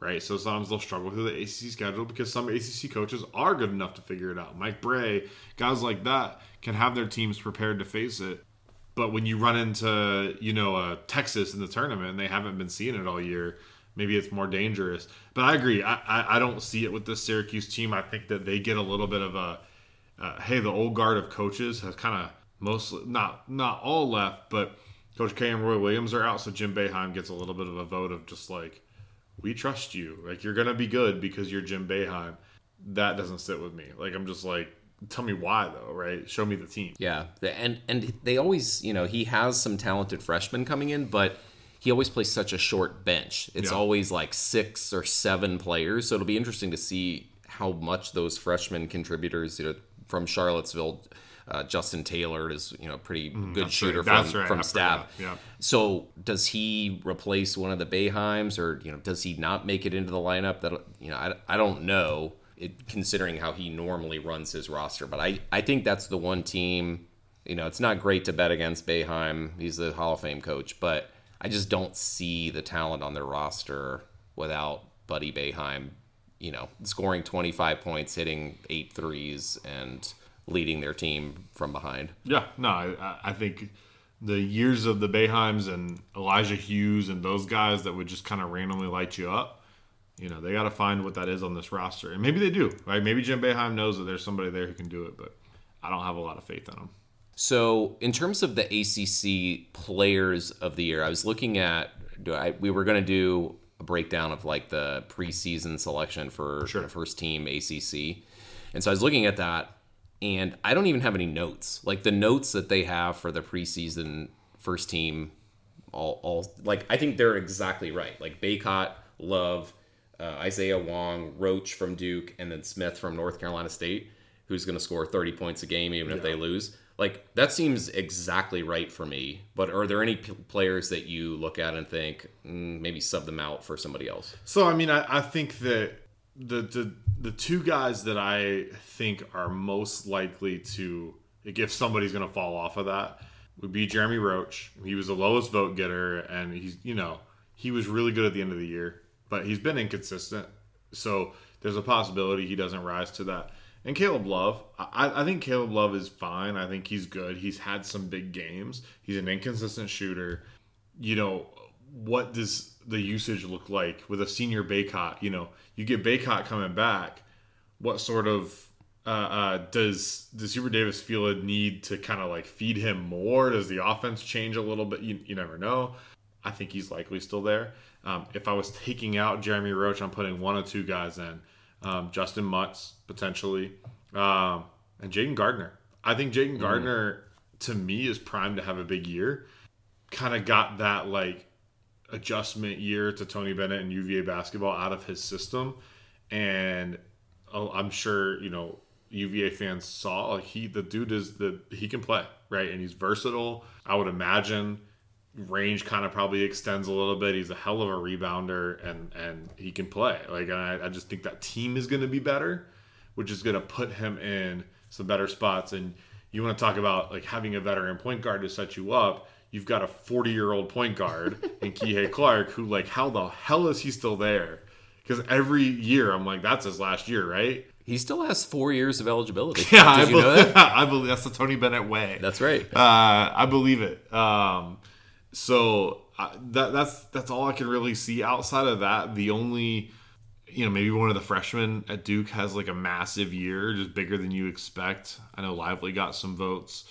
right? So sometimes they'll struggle through the ACC schedule because some ACC coaches are good enough to figure it out. Mike Brey, guys like that can have their teams prepared to face it. But when you run into you know uh, Texas in the tournament and they haven't been seeing it all year, maybe it's more dangerous. But I agree. I, I, I don't see it with the Syracuse team. I think that they get a little bit of a uh, hey, the old guard of coaches has kind of mostly not not all left, but Coach K and Roy Williams are out, so Jim Boeheim gets a little bit of a vote of just like we trust you, like you're gonna be good because you're Jim Boeheim. That doesn't sit with me. Like I'm just like tell me why though right show me the team yeah and and they always you know he has some talented freshmen coming in but he always plays such a short bench it's yeah. always like six or seven players so it'll be interesting to see how much those freshman contributors you know from charlottesville uh, Justin Taylor is you know pretty mm, good shooter right. from right. from Stab. Yeah. So does he replace one of the Boeheims, or you know does he not make it into the lineup? That you know I, I don't know it, considering how he normally runs his roster. But I, I think that's the one team. You know, it's not great to bet against Boeheim. He's the Hall of Fame coach, but I just don't see the talent on their roster without Buddy Boeheim. You know, scoring 25 points, hitting eight threes, and leading their team from behind. Yeah, no, I, I think the years of the Boeheims and Elijah Hughes and those guys that would just kind of randomly light you up you know, they got to find what that is on this roster, and maybe they do. Right? Maybe Jim Boeheim knows that there's somebody there who can do it, but I don't have a lot of faith in him. So, in terms of the ACC players of the year, I was looking at. I, we were going to do a breakdown of like the preseason selection for sure. the first team ACC, and so I was looking at that, and I don't even have any notes. Like the notes that they have for the preseason first team, all, all like I think they're exactly right. Like Bacot, Love, uh, Isaiah Wong, Roach from Duke, and then Smith from North Carolina State, who's going to score 30 points a game even yeah. if they lose. Like that seems exactly right for me. But are there any p- players that you look at and think mm, maybe sub them out for somebody else? So I mean, I, I think that the, the the two guys that I think are most likely to if somebody's going to fall off of that would be Jeremy Roach. He was the lowest vote getter, and he's you know he was really good at the end of the year but he's been inconsistent. So there's a possibility he doesn't rise to that. And Caleb Love, I, I think Caleb Love is fine. I think he's good. He's had some big games. He's an inconsistent shooter. You know, what does the usage look like with a senior Bacot? You know, you get Bacot coming back. What sort of uh, uh, does does Hubert Davis feel a need to kind of like feed him more? Does the offense change a little bit? You, you never know. I think he's likely still there. Um, if I was taking out Jeremy Roach, I'm putting one or two guys in. Um, Justyn Mutts, potentially. Um, and Jayden Gardner. I think Jayden mm. Gardner, to me, is primed to have a big year. Kind of got that, like, adjustment year to Tony Bennett and UVA basketball out of his system. And oh, I'm sure, you know, UVA fans saw like he the dude is the he can play, right? And he's versatile. I would imagine range kind of probably extends a little bit. He's a hell of a rebounder and and he can play. Like I, I just think that team is going to be better, which is going to put him in some better spots. And you want to talk about like having a veteran point guard to set you up. You've got a 40 year old point guard in Kihei Clark who like how the hell is he still there? Because every year I'm like that's his last year, right? He still has four years of eligibility. Yeah, I, be- I, believe that's the Tony Bennett way. That's right. Uh, I believe it. Um, so uh, that that's that's all I can really see. Outside of that, the only you know maybe one of the freshmen at Duke has like a massive year, just bigger than you expect. I know Lively got some votes.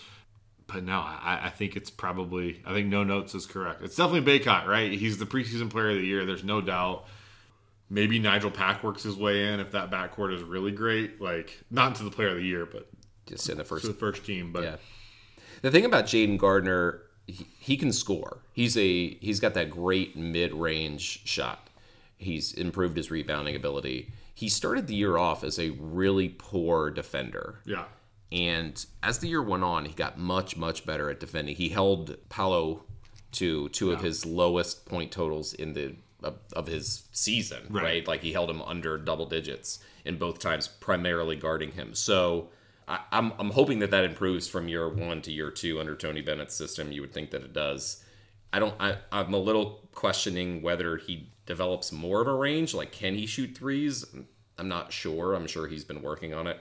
but no, I, I think it's probably I think no notes is correct. It's definitely Bacot, right? He's the preseason player of the year. There's no doubt. Maybe Nijel Pack works his way in if that backcourt is really great. Like not to the player of the year, but just in the first to the first team. But yeah. The thing about Jayden Gardner, he, he can score. He's a he's got that great mid range shot. He's improved his rebounding ability. He started the year off as a really poor defender. yeah, And as the year went on, he got much, much better at defending. He held Paolo to two of his lowest point totals in the of, of his season, right. Right. Like he held him under double digits in both times, primarily guarding him. So I, I'm I'm hoping that that improves from year one to year two under Tony Bennett's system. You would think that it does. I don't. I, I'm a little questioning whether he develops more of a range. Like, can he shoot threes? I'm not sure. I'm sure he's been working on it.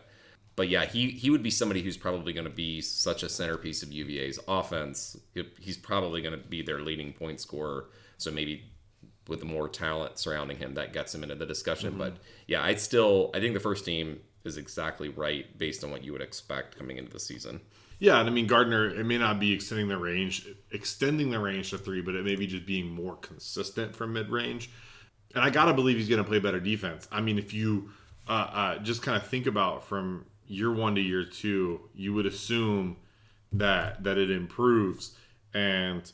But yeah, he he would be somebody who's probably going to be such a centerpiece of UVA's offense. He- He's probably going to be their leading point scorer. So maybe with the more talent surrounding him, that gets him into the discussion. Mm-hmm. But yeah, I still I think the first team is exactly right based on what you would expect coming into the season. yeah. And I mean Gardner, it may not be extending the range, extending the range to three, but it may be just being more consistent from mid range. And I gotta believe he's gonna play better defense. I mean, if you uh, uh, just kind of think about from year one to year two, you would assume that that it improves. And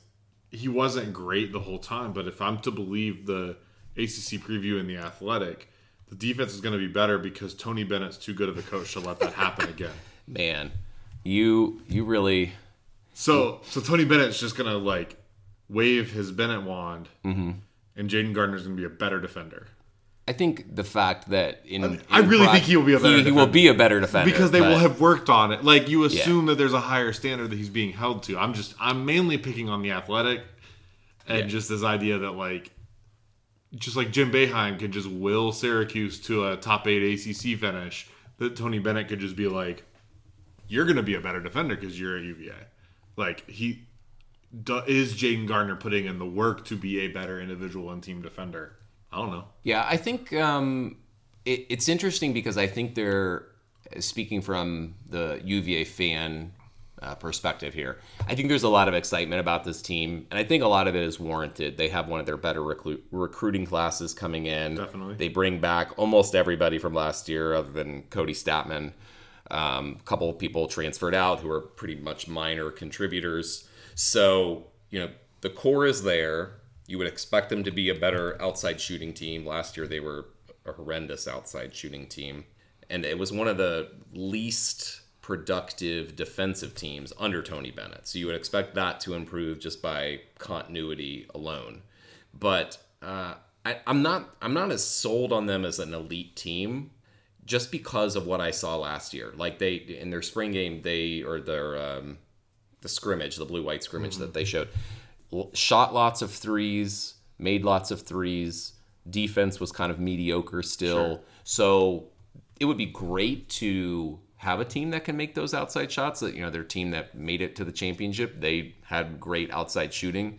he wasn't great the whole time, but if I'm to believe the ACC preview in the Athletic, the defense is going to be better because Tony Bennett's too good of a coach to let that happen again. Man, you you really So so Tony Bennett's just gonna like wave his Bennett wand, Mm-hmm. and Jayden Gardner's gonna be a better defender I think the fact that in, I in really prac- think he will be a better he, he will defender. be a better defender because they but- will have worked on it. Like you assume that there's a higher standard that he's being held to. I'm just I'm mainly picking on the athletic, and Yeah. just this idea that like. Just like Jim Boeheim can just will Syracuse to a top eight ACC finish, that Tony Bennett could just be like, "You're going to be a better defender because you're a UVA." Like he is Jayden Gardner putting in the work to be a better individual and team defender. I don't know. Yeah, I think um, it, it's interesting because I think they're speaking from the UVA fan uh, perspective here. I think there's a lot of excitement about this team, and I think a lot of it is warranted. They have one of their better recru- recruiting classes coming in. Definitely. they bring back almost everybody from last year, other than Kody Stattmann. Um, a couple of people transferred out who are pretty much minor contributors. So, you know, the core is there. You would expect them to be a better outside shooting team. Last year, they were a horrendous outside shooting team. And it was one of the least productive defensive teams under Tony Bennett. So you would expect that to improve just by continuity alone. But uh, I, I'm not I'm not as sold on them as an elite team just because of what I saw last year. Like they in their spring game, they or their um, the scrimmage, the blue white scrimmage that they showed, shot lots of threes, made lots of threes. Defense was kind of mediocre still. So it would be great to have a team that can make those outside shots. That you know, their team that made it to the championship, they had great outside shooting.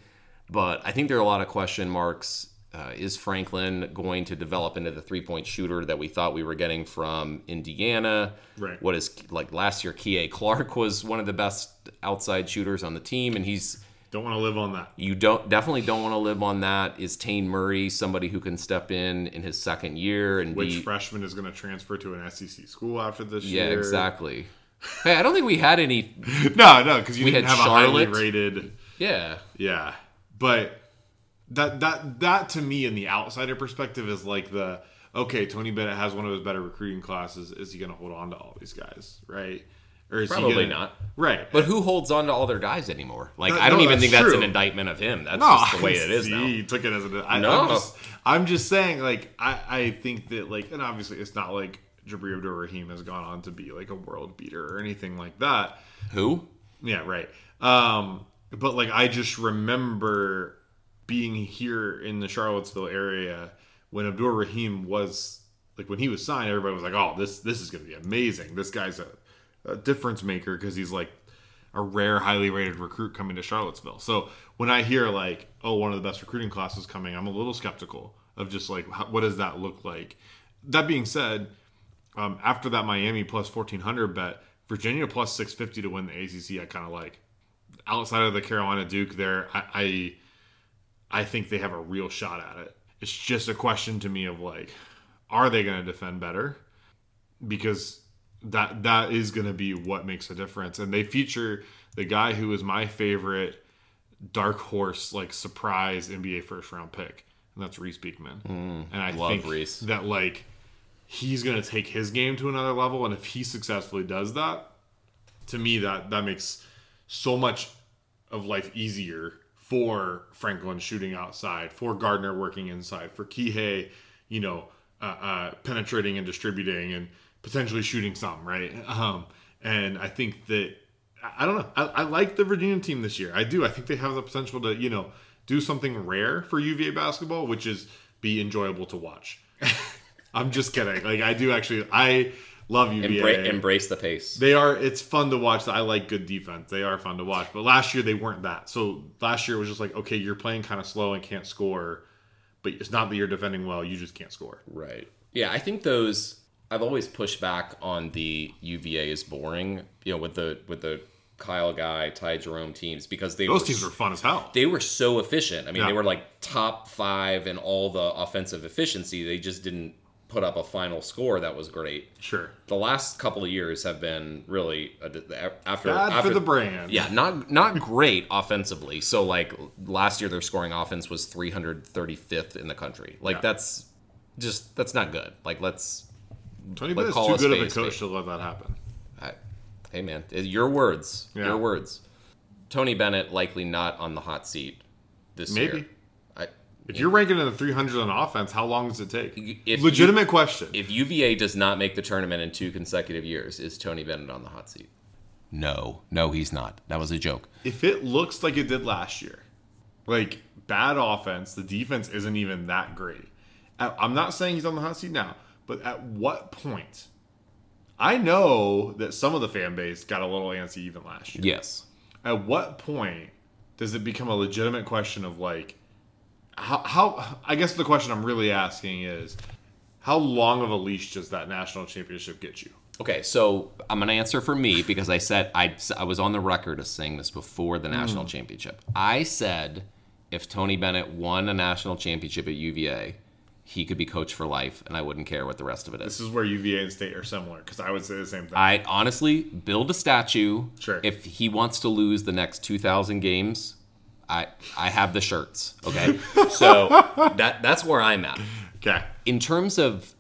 But I think there are a lot of question marks. Uh, is Franklin going to develop into the three point shooter that we thought we were getting from Indiana? Right. What is like last year? Kie Clark was one of the best outside shooters on the team, and he's Don't want to live on that. you don't definitely don't want to live on that. Is Taine Murray somebody who can step in in his second year and Which be freshman is going to transfer to an SEC school after this yeah year? Yeah, exactly. Hey, I don't think we had any. No, no, because you We didn't had have a highly Charlotte. rated. Yeah, Yeah, but that that that to me, in the outsider perspective, is like the okay. Tony Bennett has one of his better recruiting classes. Is he going to hold on to all these guys? Right? Or is Probably he gonna, not. Right. but who holds on to all their guys anymore? Like No, I don't no, even think that's an indictment of him. That's No, just the way it is now. You took it as an. a. I, No. I'm just, I'm just saying, like, I, I think that, like, and obviously it's not like Jabri Abdul Rahim has gone on to be like a world beater or anything like that. Who? Yeah, right. Um, but like, I just remember being here in the Charlottesville area when Abdul Rahim was like when he was signed. Everybody was like, "Oh, this this is going to be amazing. This guy's a, a difference maker because he's like a rare, highly rated recruit coming to Charlottesville." So when I hear like, "Oh, one of the best recruiting classes coming," I'm a little skeptical of just like, how, what does that look like? That being said, um, after that Miami plus 1400 bet, Virginia plus 650 to win the ACC, I kind of like. outside of the Carolina Duke, there, I, I, I think they have a real shot at it. It's just a question to me of like, are they going to defend better? Because that that is going to be what makes a difference. And they feature the guy who is my favorite dark horse, like surprise NBA first round pick, and that's Reece Beekman. and I love think Reece. that like he's going to take his game to another level, and if he successfully does that, to me that that makes so much of life easier for Franklin shooting outside, for Gardner working inside, for Kihei, you know, uh, uh, penetrating and distributing and potentially shooting some, right? Um, and I think that I don't know. I, I like the Virginia team this year. I do. I think they have the potential to, you know, do something rare for UVA basketball, which is be enjoyable to watch. I'm just kidding. Like I do actually. I love UVA. Embra- embrace the pace. They are. It's fun to watch. I like good defense. They are fun to watch. But last year they weren't that. So last year it was just like, okay, you're playing kind of slow and can't score, but it's not that you're defending well. You just can't score. Right. Yeah, I think those. I've always pushed back on the UVA is boring. You know, with the with the Kyle Guy, Ty Jerome teams because they Those were teams are fun as hell. they were so efficient. I mean, Yeah. they were like top five in all the offensive efficiency. They just didn't put up a final score that was great. Sure. The last couple of years have been really after Bad after for the brand. yeah, not not great offensively. So like last year, their scoring offense was 335th in the country. Like Yeah. that's just that's not good. Like let's Tony Like, Bennett's call too a good of a coach spade. to let that happen. I, hey man, your words, Yeah. your words. Tony Bennett likely not on the hot seat this Maybe. year. I, If you're ranking in the 300s on offense, how long does it take? If Legitimate question. if UVA does not make the tournament in two consecutive years, is Tony Bennett on the hot seat? No, no, he's not. That was a joke. if it looks like it did last year, like bad offense, the defense isn't even that great. I'm not saying he's on the hot seat now, but at what point? I know that some of the fan base got a little antsy even last year. Yes. At what point does it become a legitimate question of like, how, how? I guess the question I'm really asking is, how long of a leash does that national championship get you? Okay, so I'm gonna answer for me because I said I I was on the record as saying this before the national mm. championship. I said if Tony Bennett won a national championship at UVA, he could be coach for life, and I wouldn't care what the rest of it is. This is where UVA and State are similar because I would say the same thing. I honestly build a statue. Sure. If he wants to lose the next 2,000 games, I I have the shirts. Okay. so that that's where I'm at. okay. In terms of,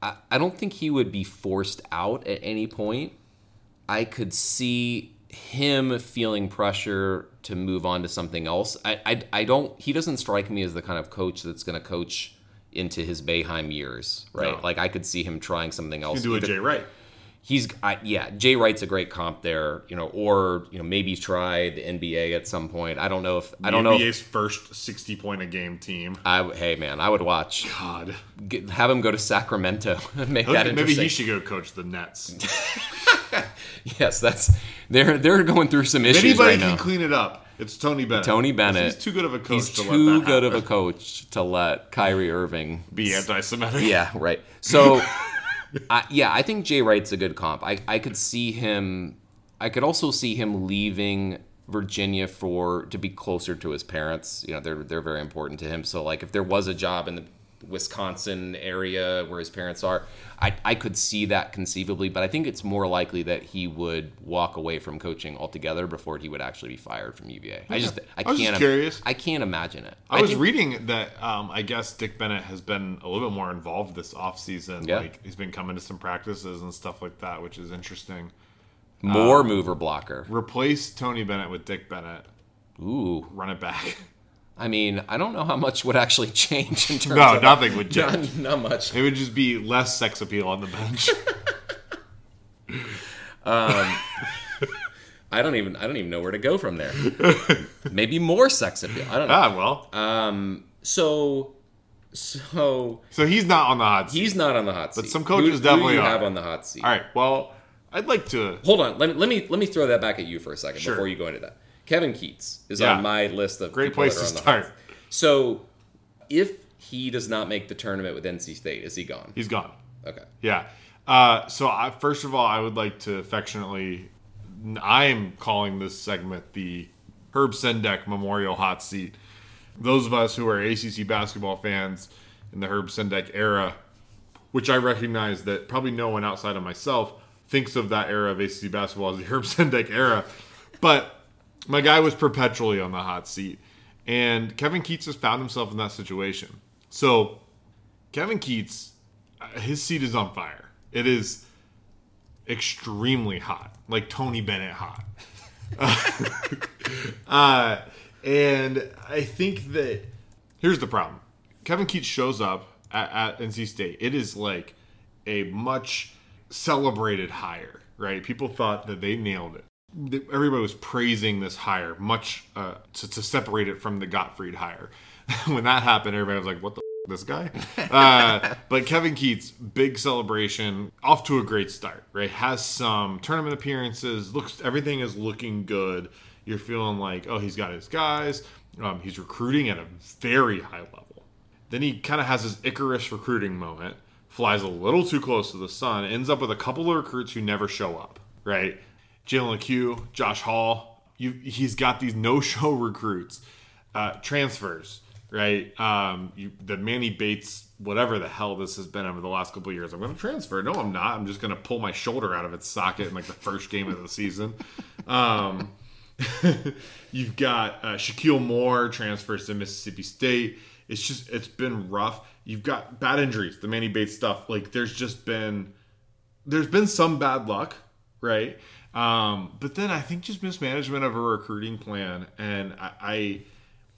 I, I don't think he would be forced out at any point. I could see him feeling pressure to move on to something else. I I, I don't. He doesn't strike me as the kind of coach that's going to coach into his Boeheim years, right? No. Like I could see him trying something else. You do a Jay Wright. he's I, yeah jay wright's a great comp there you know or you know maybe try the nba at some point i don't know if i don't know if, NBA's first 60 point a game team. I, hey man i would watch God. Get, have him go to sacramento and make that Maybe he should go coach the Nets. yes that's they're they're going through some issues anybody right can now clean it up, it's Tony Bennett. tony bennett He's too good of a coach he's to too good of a coach to let kyrie irving be anti-Semitic. Yeah, right. So, I, yeah, I think Jay Wright's a good comp. I, I could see him. I could also see him leaving Virginia for to be closer to his parents. You know, they're they're very important to him. So, like, if there was a job in the Wisconsin area where his parents are, I I could see that conceivably. But I think it's more likely that he would walk away from coaching altogether before he would actually be fired from UVA. I just I I can't curious. I can't imagine it. I was think- reading that um, I guess Dick Bennett has been a little bit more involved this offseason. Yeah. Like he's been coming to some practices and stuff like that, which is interesting. more um, mover blocker. Replace Tony Bennett with Dick Bennett. Ooh. Run it back. I mean, I don't know how much would actually change in terms No, of nothing would change. not, not much. It would just be less sex appeal on the bench. I don't even I don't even know where to go from there. Maybe more sex appeal. I don't know. ah, well. Um so so so he's not on the hot seat. he's not on the hot seat. But some coaches who, who definitely do you are. have on the hot seat. All right. Well, I'd like to. Hold on. Let me let me let me throw that back at you for a second Sure. before you go into that. Kevin Keatts is Yeah. on my list of Great place to start. So if he does not make the tournament with NC State, is he gone? He's gone. Okay. Yeah. Uh, so I, first of all, I would like to affectionately I am calling this segment the Herb Sendek Memorial Hot Seat. Those of us who are ACC basketball fans in the Herb Sendek era, which I recognize that probably no one outside of myself thinks of that era of ACC basketball as the Herb Sendek era, but my guy was perpetually on the hot seat. And Kevin Keatts has found himself in that situation. So, Kevin Keatts, uh, his seat is on fire. It is extremely hot, like Tony Bennett hot. uh, and I think that here's the problem Kevin Keatts shows up at, at NC State. It is like a much celebrated hire, right? People thought that they nailed it everybody was praising this hire much uh, to, to, separate it from the Gottfried hire. when that happened, everybody was like, "What the f- this guy?" Uh, but Kevin Keatts, big celebration, off to a great start. Right, has some tournament appearances. Looks everything is looking good. You're feeling like, oh, he's got his guys. Um, he's recruiting at a very high level. Then he kind of has his Icarus recruiting moment. Flies a little too close to the sun. Ends up with a couple of recruits who never show up. Right Jalen Q, Josh Hall. You, he's got these no-show recruits, uh, transfers, right? Um, you, the Manny Bates, whatever the hell this has been over the last couple years. I'm going to transfer. No, I'm not. I'm just going to pull my shoulder out of its socket in like the first game of the season. Um, you've got uh, Shakeel Moore transfers to Mississippi State. It's just it's been rough. You've got bad injuries, the Manny Bates stuff. Like there's just been there's been some bad luck, right? Um, but then I think just mismanagement of a recruiting plan. And I, I,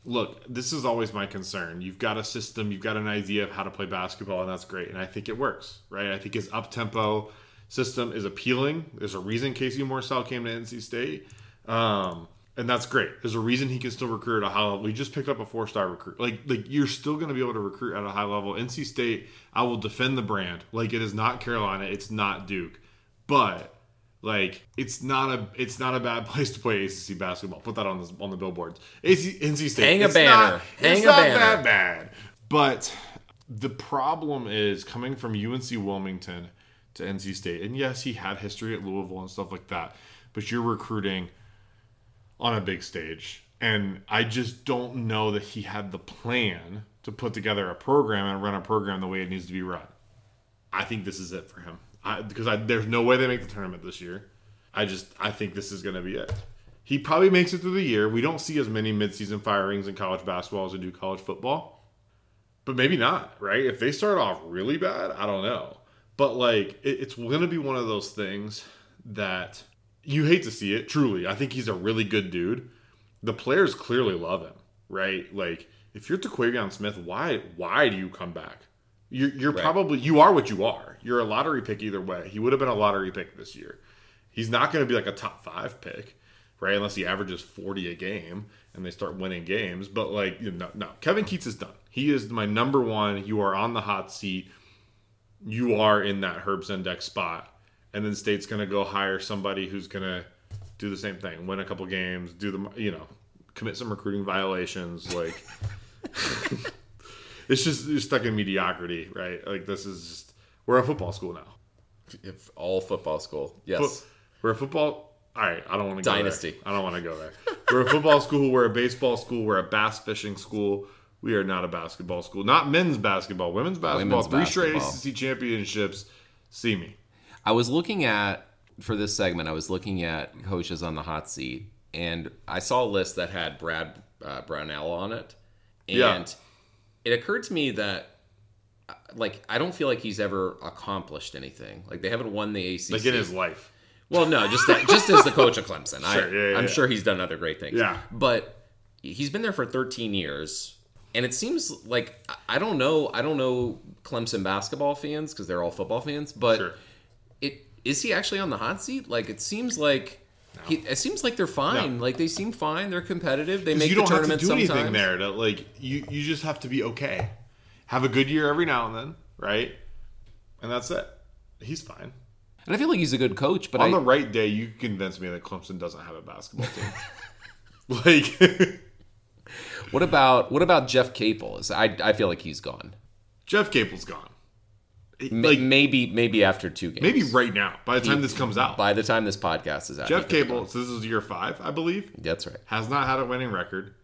look, this is always my concern. You've got a system, you've got an idea of how to play basketball, and that's great. And I think it works, right? I think his up tempo system is appealing. There's a reason Casey Morsell came to NC State. Um, and that's great. There's a reason he can still recruit at a high level. We just picked up a four star recruit. Like, like you're still going to be able to recruit at a high level. NC State, I will defend the brand. Like it is not Carolina, it's not Duke, but like it's not a it's not a bad place to play ACC basketball. Put that on the on the billboards. AC, NC State. Hang a banner. Not, Hang it's a not banner. that bad. But the problem is coming from UNC Wilmington to NC State. And yes, he had history at Louisville and stuff like that. But you're recruiting on a big stage. And I just don't know that he had the plan to put together a program and run a program the way it needs to be run. I think this is it for him because there's no way they make the tournament this year. I just I think this is going to be it. He probably makes it through the year. We don't see as many midseason firings in college basketball as we do college football, but maybe not. Right? If they start off really bad, I don't know. But like it, it's going to be one of those things that you hate to see it. Truly, I think he's a really good dude. The players clearly love him. Right? Like if you're Terquavion Smith, why why do you come back? You're, you're right. probably you are what you are. You're a lottery pick either way. He would have been a lottery pick this year. He's not going to be like a top five pick, right? Unless he averages forty a game and they start winning games. But like, you know, no, Kevin Keatts is done. He is my number one. You are on the hot seat. You are in that Herb Sendek spot, and then State's going to go hire somebody who's going to do the same thing, win a couple games, do the you know, commit some recruiting violations, like. it's just you're stuck in mediocrity, right? Like this is just we're a football school now. If all football school, yes. we're a football. All right, I don't want to go dynasty. There. I don't want to go there. we're a football school. We're a baseball school. We're a bass fishing school. We are not a basketball school. Not men's basketball. Women's basketball. Women's three basketball. straight ACC championships. See me. I was looking at for this segment. I was looking at coaches on the hot seat, and I saw a list that had Brad uh, Brownell on it, and. Yeah it occurred to me that uh, like I don't feel like he's ever accomplished anything. Like they haven't won the ACC. Like in his life. Well, no, just that, just as the coach of Clemson. sure, I, yeah, yeah, I'm yeah. sure he's done other great things. Yeah. But he's been there for 13 years, and it seems like I don't know. I don't know Clemson basketball fans because they're all football fans. But sure. it is he actually on the hot seat? Like it seems like he, it seems like they're fine. No. Like they seem fine. They're competitive. They make you the don't tournament have to do sometimes. anything there. To, like you, you just have to be okay. Have a good year every now and then, right? And that's it. He's fine. And I feel like he's a good coach. But on I, the right day, you convince me that Clemson doesn't have a basketball team. like, what about what about Jeff Capel? Is I I feel like he's gone. Jeff Capel's gone. Like maybe maybe after two games. maybe right now by the time this comes out. by the time this podcast is out. Jeff he could be Cable, so this is year five, I believe, That's right. has not had a winning record.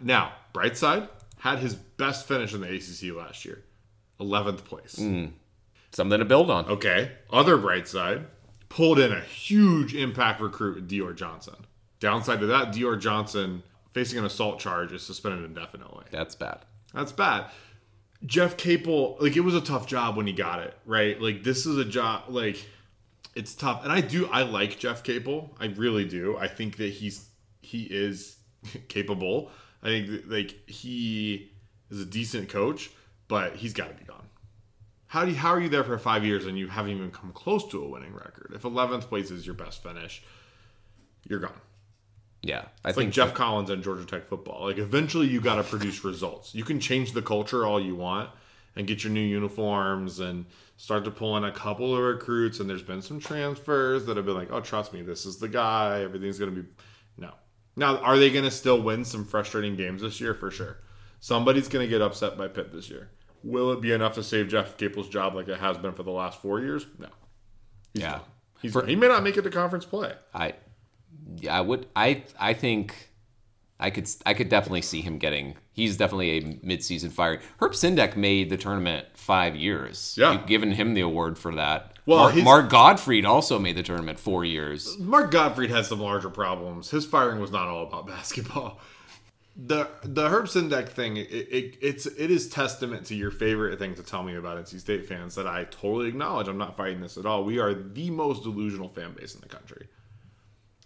Now, bright side, had his best finish in the ACC last year, eleventh place. Mm. Something to build on. Okay. Other bright side, pulled in a huge impact recruit Dior Johnson. Downside to that, Dior Johnson facing an assault charge is suspended indefinitely. That's bad. That's bad. Jeff Capel, like it was a tough job when he got it, right? Like this is a job like it's tough. And I do I like Jeff Capel. I really do. I think that he's he is capable. I think that, like he is a decent coach, but he's got to be gone. How do you, how are you there for 5 years and you haven't even come close to a winning record? If 11th place is your best finish, you're gone. Yeah, I It's think like Geoff Collins and Georgia Tech football. Like eventually you got to produce results. You can change the culture all you want and get your new uniforms and start to pull in a couple of recruits and there's been some transfers that have been like, "Oh, trust me, this is the guy. Everything's going to be No. Now, are they going to still win some frustrating games this year for sure? Somebody's going to get upset by Pitt this year. Will it be enough to save Jeff Capel's job like it has been for the last 4 years? No. yeah. He's, he may not make it to conference play. I I would I I think I could I could definitely see him getting he's definitely a midseason fire. Herb Sendek made the tournament 5 years. Yeah. You've given him the award for that. Well, Mark, his- Mark Gottfried also made the tournament 4 years. Mark Gottfried had some larger problems. His firing was not all about basketball. The the Herb Sendek thing, it, it it's it is testament to your favorite thing to tell me about NC State fans that I totally acknowledge. I'm not fighting this at all. We are the most delusional fan base in the country.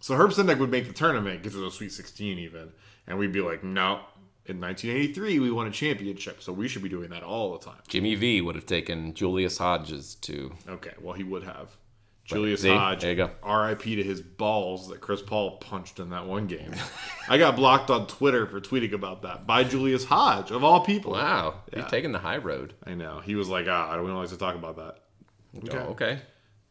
So Herb Sendek would make the tournament, get to the Sweet 16 even, and we'd be like, no. In 1983, we won a championship, so we should be doing that all the time. Jimmy V would have taken Julius Hodges to Okay, well, he would have. Julius see, Hodge, there you go. RIP to his balls that Chris Paul punched in that one game. I got blocked on Twitter for tweeting about that by Julius Hodge, of all people. Wow, Yeah. you're taking the high road. I know. He was like, ah, I don't like to talk about that. Okay. Oh, okay.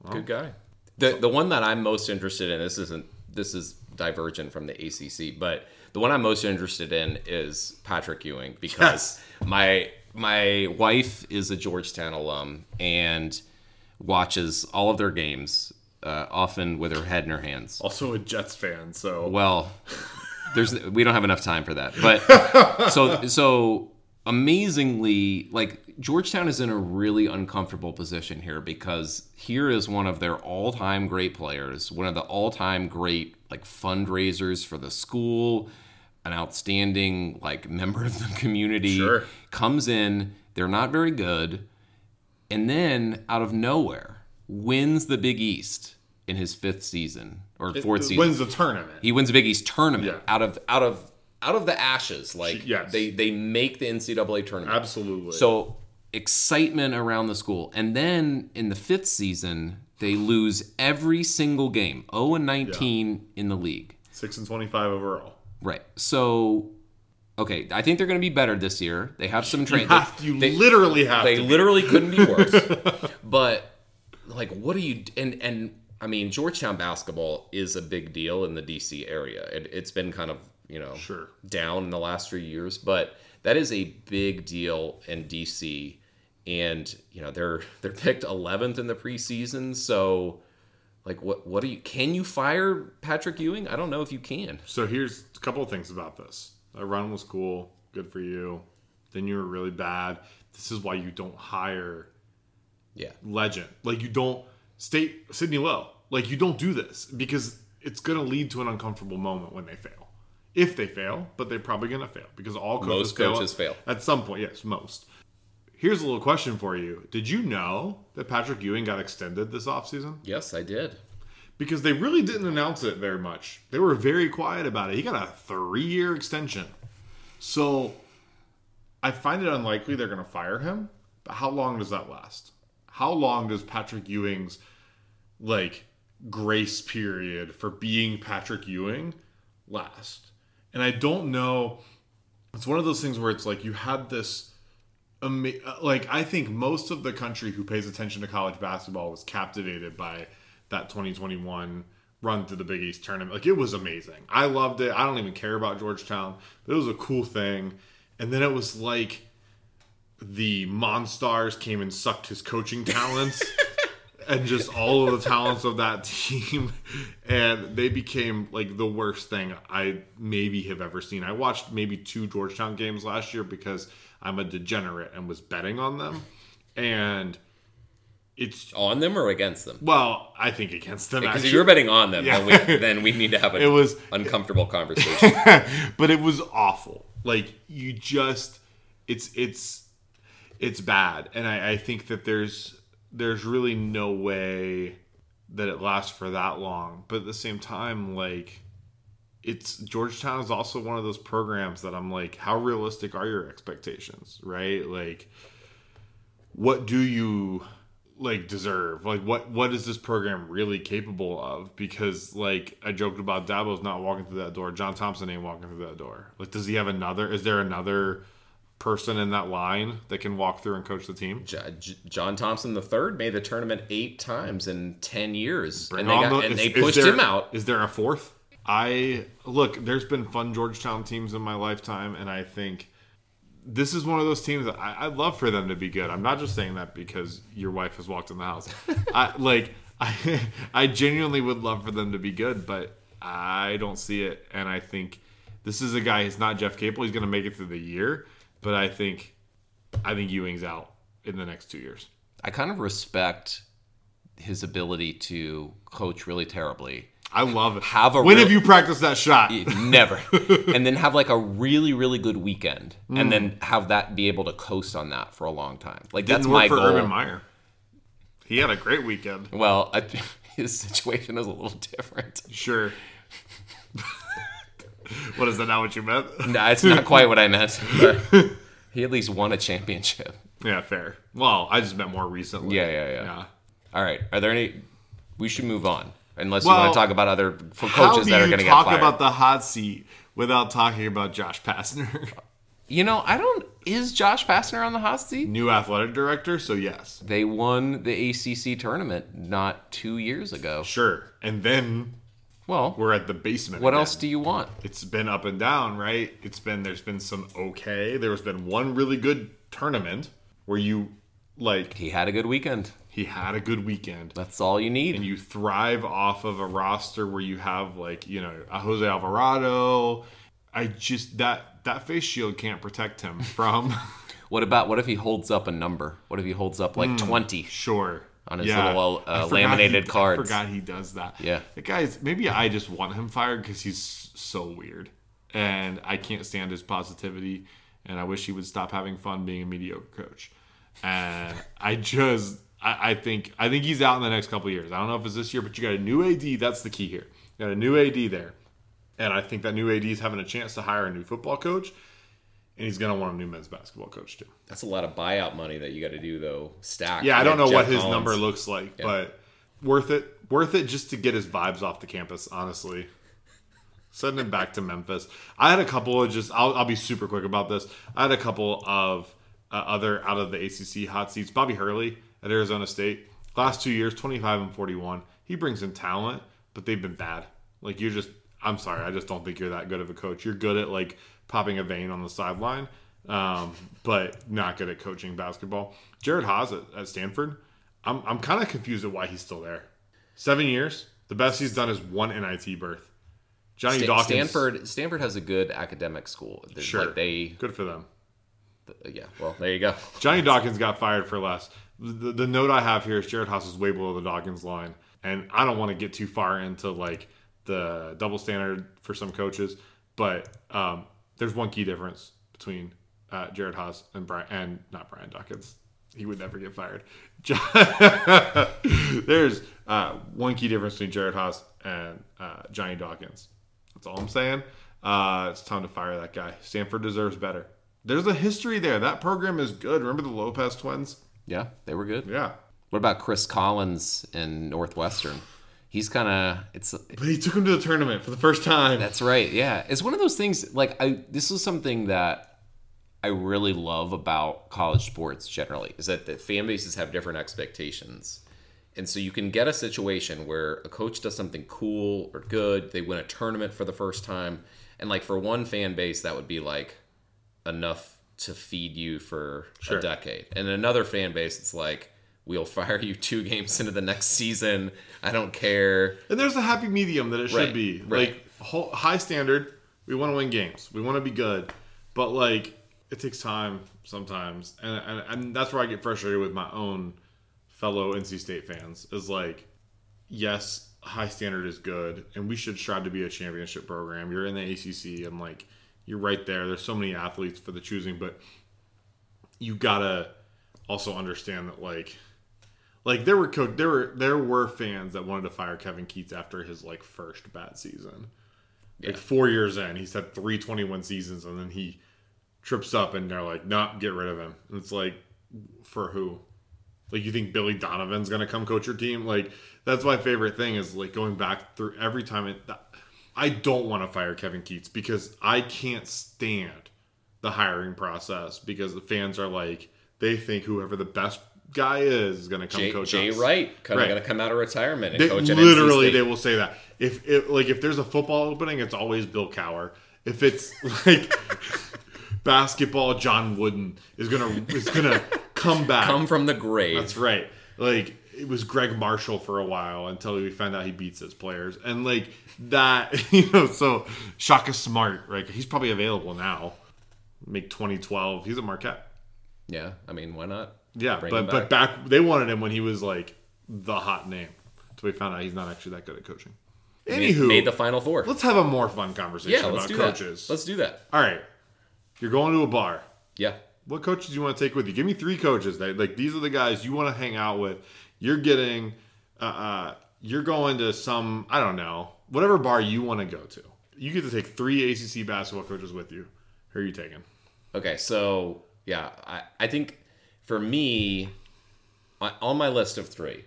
Good guy. The the one that I'm most interested in this isn't this is divergent from the ACC, but the one I'm most interested in is Patrick Ewing because my my wife is a Georgetown alum and watches all of their games, uh, often with her head in her hands. Also a Jets fan, so Well, there's we don't have enough time for that. But so so amazingly, like Georgetown is in a really uncomfortable position here because here is one of their all-time great players, one of the all-time great like fundraisers for the school, an outstanding like member of the community Sure. comes in, they're not very good, and then out of nowhere wins the Big East in his fifth season or fourth season wins the tournament. he wins the Big East tournament Yeah. out of out of out of the ashes. Like Yes. they they make the NCAA tournament. Absolutely. So excitement around the school, and then in the fifth season they lose every single game, zero and nineteen in the league. six and twenty-five overall. Right. So. Okay, I think they're going to be better this year. They have some You, training. have, you literally have They to. be. literally couldn't be worse. but like, what do you and and I mean, Georgetown basketball is a big deal in the DC area. It, it's been kind of you know Sure. down in the last few years, but that is a big deal in DC. And you know they're they're picked 11th in the preseason, so like what what do you can you fire Patrick Ewing? I don't know if you can. So here's a couple of things about this. That run was cool, good for you. Then you were really bad. This is why you don't hire Yeah, legend. Like you don't state Sidney Lowe. Like you don't do this because it's going to lead to an uncomfortable moment when they fail. If they fail, but they're probably going to fail because all coaches Most coaches fail. at some point. Yes, most. Here's a little question for you. Did you know that Patrick Ewing got extended this offseason? yes, I did. Because they really didn't announce it very much. They were very quiet about it. He got a three year extension. So I find it unlikely they're going to fire him. But how long does that last? How long does Patrick Ewing's like grace period for being Patrick Ewing last? And I don't know. It's one of those things where it's like you had this like I think most of the country who pays attention to college basketball was captivated by that 2021 run to the Big East tournament. Like it was amazing. I loved it. I don't even care about Georgetown, but it was a cool thing. And then it was like the Monstars came and sucked his coaching talents and just all of the talents of that team and they became like the worst thing I maybe have ever seen. I watched maybe two Georgetown games last year because I'm a degenerate and was betting on them and it's On them or against them? well, I think against them Because if you're betting on them, Yeah. then, we, then we need to have an It was- uncomfortable conversation. but it was awful. Like you just, it's it's it's bad, and I, I think that there's there's really no way that it lasts for that long. But at the same time, like it's Georgetown is also one of those programs that I'm like, how realistic are your expectations, right? Like, what do you like deserve? Like, what what is this program really capable of? Because like I joked about Dabo's not walking through that door. John Thompson ain't walking through that door. Like, does he have another? Is there another person in that line that can walk through and coach the team? John Thompson the third made the tournament eight times in 10 years. Bring and they, got, the- and is- they pushed there- him out. Is there a fourth? I look. There's been fun Georgetown teams in my lifetime, and I think this is one of those teams that I, I'd love for them to be good. I'm not just saying that because your wife has walked in the house. I like. I I genuinely would love for them to be good, but I don't see it. And I think this is a guy. He's not Jeff Capel. He's going to make it through the year, but I think I think Ewing's out in the next two years. I kind of respect his ability to coach really terribly. I love it. Have a when real- have you practiced that shot? Never. and then have like a really, really good weekend. And mm. then have that be able to coast on that for a long time. Like that's Didn't work my for goal. Urban Meyer. He had a great weekend. Well, I, his situation is a little different. Sure. what is that? Not what you meant? No, it's not quite what I meant. He at least won a championship. Yeah, fair. Well, I just meant more recently. Yeah, yeah, yeah. All right. Are there any? We should move on, unless you want to talk about other coaches that are going to get talk about the hot seat without talking about Josh Pastner, you know, I don't. Is Josh Pastner on the hot seat? new athletic director? So yes, They won the ACC tournament not two years ago. sure. And then Well, we're at the basement. what again. else do you want? It's been up and down, right? It's been there's been some okay. There's been one really good tournament where you like He had a good weekend. he had a good weekend. That's all you need. and you thrive off of a roster where you have like you know a Jose Alvarado. I just that that face shield can't protect him from What about what if he holds up a number? What if he holds up like hmm, twenty? sure On his little, uh, laminated he, cards. I forgot he does that. Yeah. the guy's maybe I just want him fired because he's so weird, and I can't stand his positivity, and I wish he would stop having fun being a mediocre coach. And I just I, I think I think he's out in the next couple of years. I don't know if it's this year, but you got a new AD. That's the key here. You got a new AD there. And I think that new AD is having a chance to hire a new football coach, and he's going to want a new men's basketball coach too. That's a lot of buyout money that you got to do though. Stack. Yeah, I don't know Jeff what his Collins. number looks like, but worth it. Worth it just to get his vibes off the campus, honestly. Sending him back to Memphis. I had a couple of just. I'll, I'll be super quick about this. I had a couple of uh, other out of the ACC hot seats. Bobby Hurley at Arizona State. Last two years, twenty five and forty one. He brings in talent, but they've been bad. Like you're just. I'm sorry. I just don't think you're that good of a coach. You're good at like popping a vein on the sideline, um, but not good at coaching basketball. Jerod Haase at, at Stanford. I'm I'm kind of confused at why he's still there. Seven years. The best he's done is one NIT berth. Johnny Sta- Dawkins. Stanford. Stanford has a good academic school. They're- Sure. Like they. Good for them. Yeah. Well, there you go. Johnny Dawkins got fired for less. The, the note I have here is Jerod Haase is way below the Dawkins line, and I don't want to get too far into like the double standard for some coaches, but um, there's one key difference between uh, Jerod Haase and Brian and not Brian Dawkins. He would never get fired. there's uh, one key difference between Jerod Haase and uh, Johnny Dawkins. That's all I'm saying. Uh, it's time to fire that guy. Stanford deserves better. There's a history there. That program is good. Remember the Lopez twins? Yeah, they were good. Yeah. What about Chris Collins in Northwestern? He's kind of it's But he took him to the tournament for the first time. That's right. Yeah, it's one of those things. Like I, this is something that I really love about college sports generally is that the fan bases have different expectations, and so you can get a situation where a coach does something cool or good. They win a tournament for the first time, and like for one fan base, that would be like enough to feed you for Sure. a decade. And another fan base, it's like we'll fire you two games into the next season. I don't care. And there's a happy medium that it should Right, be. right. Like whole, high standard, we want to win games. We want to be good. But like it takes time sometimes. And, and and that's where I get frustrated with my own fellow NC State fans is like yes, high standard is good and we should strive to be a championship program. You're in the ACC and like you're right there. There's so many athletes for the choosing, but you got to also understand that like like there were co- there were there were fans that wanted to fire Kevin Keatts after his like first bad season. Like four years in, he's had three 21 seasons, and then he trips up, and they're like, "No, get rid of him." And it's like, for who? Like you think Billy Donovan's gonna come coach your team? Like that's my favorite thing is like going back through every time. It, I don't want to fire Kevin Keatts because I can't stand the hiring process because the fans are like they think whoever the best guy is is gonna come Jay, coach Jay us. Wright kind of Right. going to come out of retirement and They, coach literally, they will say that if it like if there's a football opening, it's always Bill Cowher. If it's like basketball, John Wooden is gonna is gonna come back. come from the grave. That's right. Like it was Gregg Marshall for a while until we found out he beats his players, and like that, you know. So Shaka Smart, right? He's probably available now. Make 2012. He's at Marquette. yeah, I mean, why not? Yeah, but him but back they wanted him when he was like the hot name. So we found out he's not actually that good at coaching. Made- Anywho, made the final four. let's have a more fun conversation Yeah, let's about do coaches. that. Let's do that. All right, you're going to a bar. Yeah. What coaches do you want to take with you? Give me three coaches that like these are the guys you want to hang out with. You're getting, uh, uh, you're going to some I don't know whatever bar you want to go to. You get to take three ACC basketball coaches with you. Who are you taking? Okay, so yeah, I, I think for me, on- my list of three,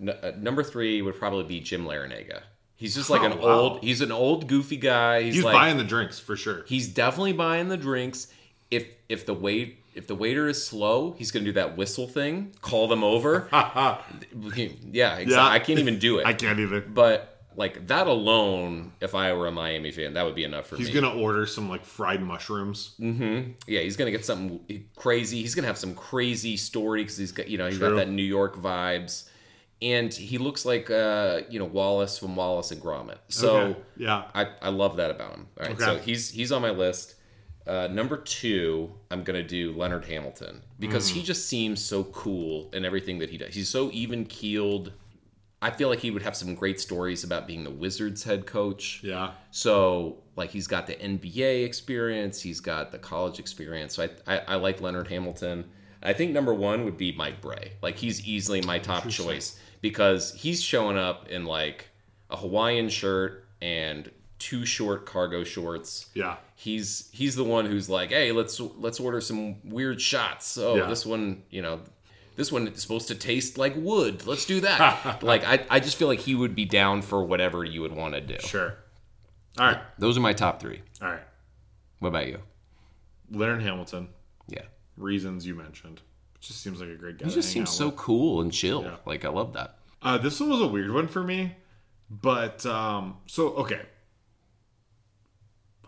n- uh, number three would probably be Jim Larranaga. He's just like Oh, an wow. old, he's an old goofy guy. He's, He's like, buying the drinks for sure. he's definitely buying the drinks. If if the wait if the waiter is slow, he's gonna do that whistle thing, call them over. yeah, exactly. Yeah. I can't even do it. I can't even. but like that alone, if I were a Miami fan, that would be enough for He's me. He's gonna order some like fried mushrooms. Mm-hmm. Yeah, he's gonna get something crazy. He's gonna have some crazy story because he's got you know he's True. got that New York vibes, and he looks like uh you know Wallace from Wallace and Gromit. So Okay. yeah, I I love that about him. All right, Okay. so he's he's on my list. Uh, number two, I'm gonna do Leonard Hamilton because Mm. he just seems so cool in everything that he does. He's so even keeled. I feel like he would have some great stories about being the Wizards head coach. yeah. So like he's got the NBA experience, he's got the college experience. So I I, I like Leonard Hamilton. I think number one would be Mike Brey. Like he's easily my top choice because he's showing up in like a Hawaiian shirt and two short cargo shorts. Yeah. He's he's the one who's like, hey, let's let's order some weird shots. Oh, Yeah. this one, you know, this one is supposed to taste like wood. Let's do that. like I, I just feel like he would be down for whatever you would want to do. Sure. All right. Those are my top three. All right. What about you? Leonard Hamilton. Yeah. Reasons you mentioned. Just seems like a great guy. He just seems so with. cool and chill. Yeah. Like I love that. Uh, this one was a weird one for me, but um, so okay.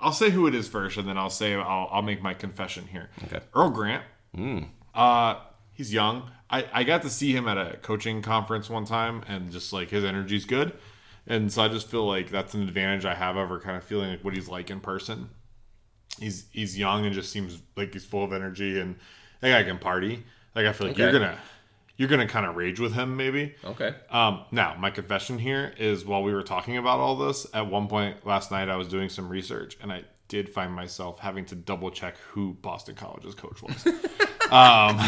I'll say who it is first, and then I'll say I'll, I'll make my confession here. Okay. Earl Grant. Uh, he's young. I, I got to see him at a coaching conference one time, and just like his energy's good, and so I just feel like that's an advantage I have over kind of feeling like what he's like in person. He's he's young and just seems like he's full of energy, and that guy can party. Like I feel like you're gonna you're gonna kind of rage with him maybe. Okay. Um, now, my confession here is while we were talking about all this, at one point last night, I was doing some research and I did find myself having to double check who Boston College's coach was. um,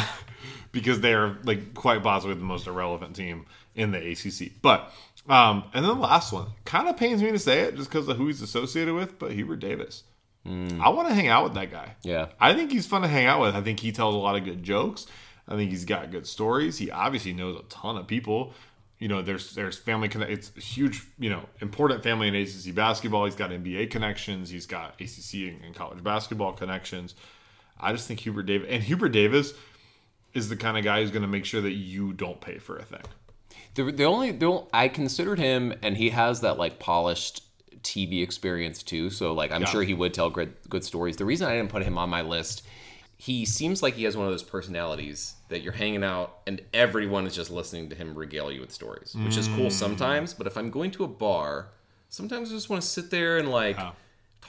because they are like quite possibly the most irrelevant team in the ACC. But, um, and then the last one kind of pains me to say it just because of who he's associated with, but Hubert Davis. I want to hang out with that guy. Yeah. I think he's fun to hang out with. I think he tells a lot of good jokes. I think he's got good stories. He obviously knows a ton of people. You know, there's there's family connect. It's a huge, you know, important family in ACC basketball. He's got NBA connections. He's got ACC and, and college basketball connections. I just think Hubert Davis and Hubert Davis is the kind of guy who's going to make sure that you don't pay for a thing. The, the only the, only- I considered him, and he has that like polished TV experience too. So like I'm Yeah. sure he would tell good good stories. The reason I didn't put him on my list he seems like he has one of those personalities that you're hanging out and everyone is just listening to him regale you with stories, which is Mm. cool sometimes. But if I'm going to a bar, sometimes I just want to sit there and like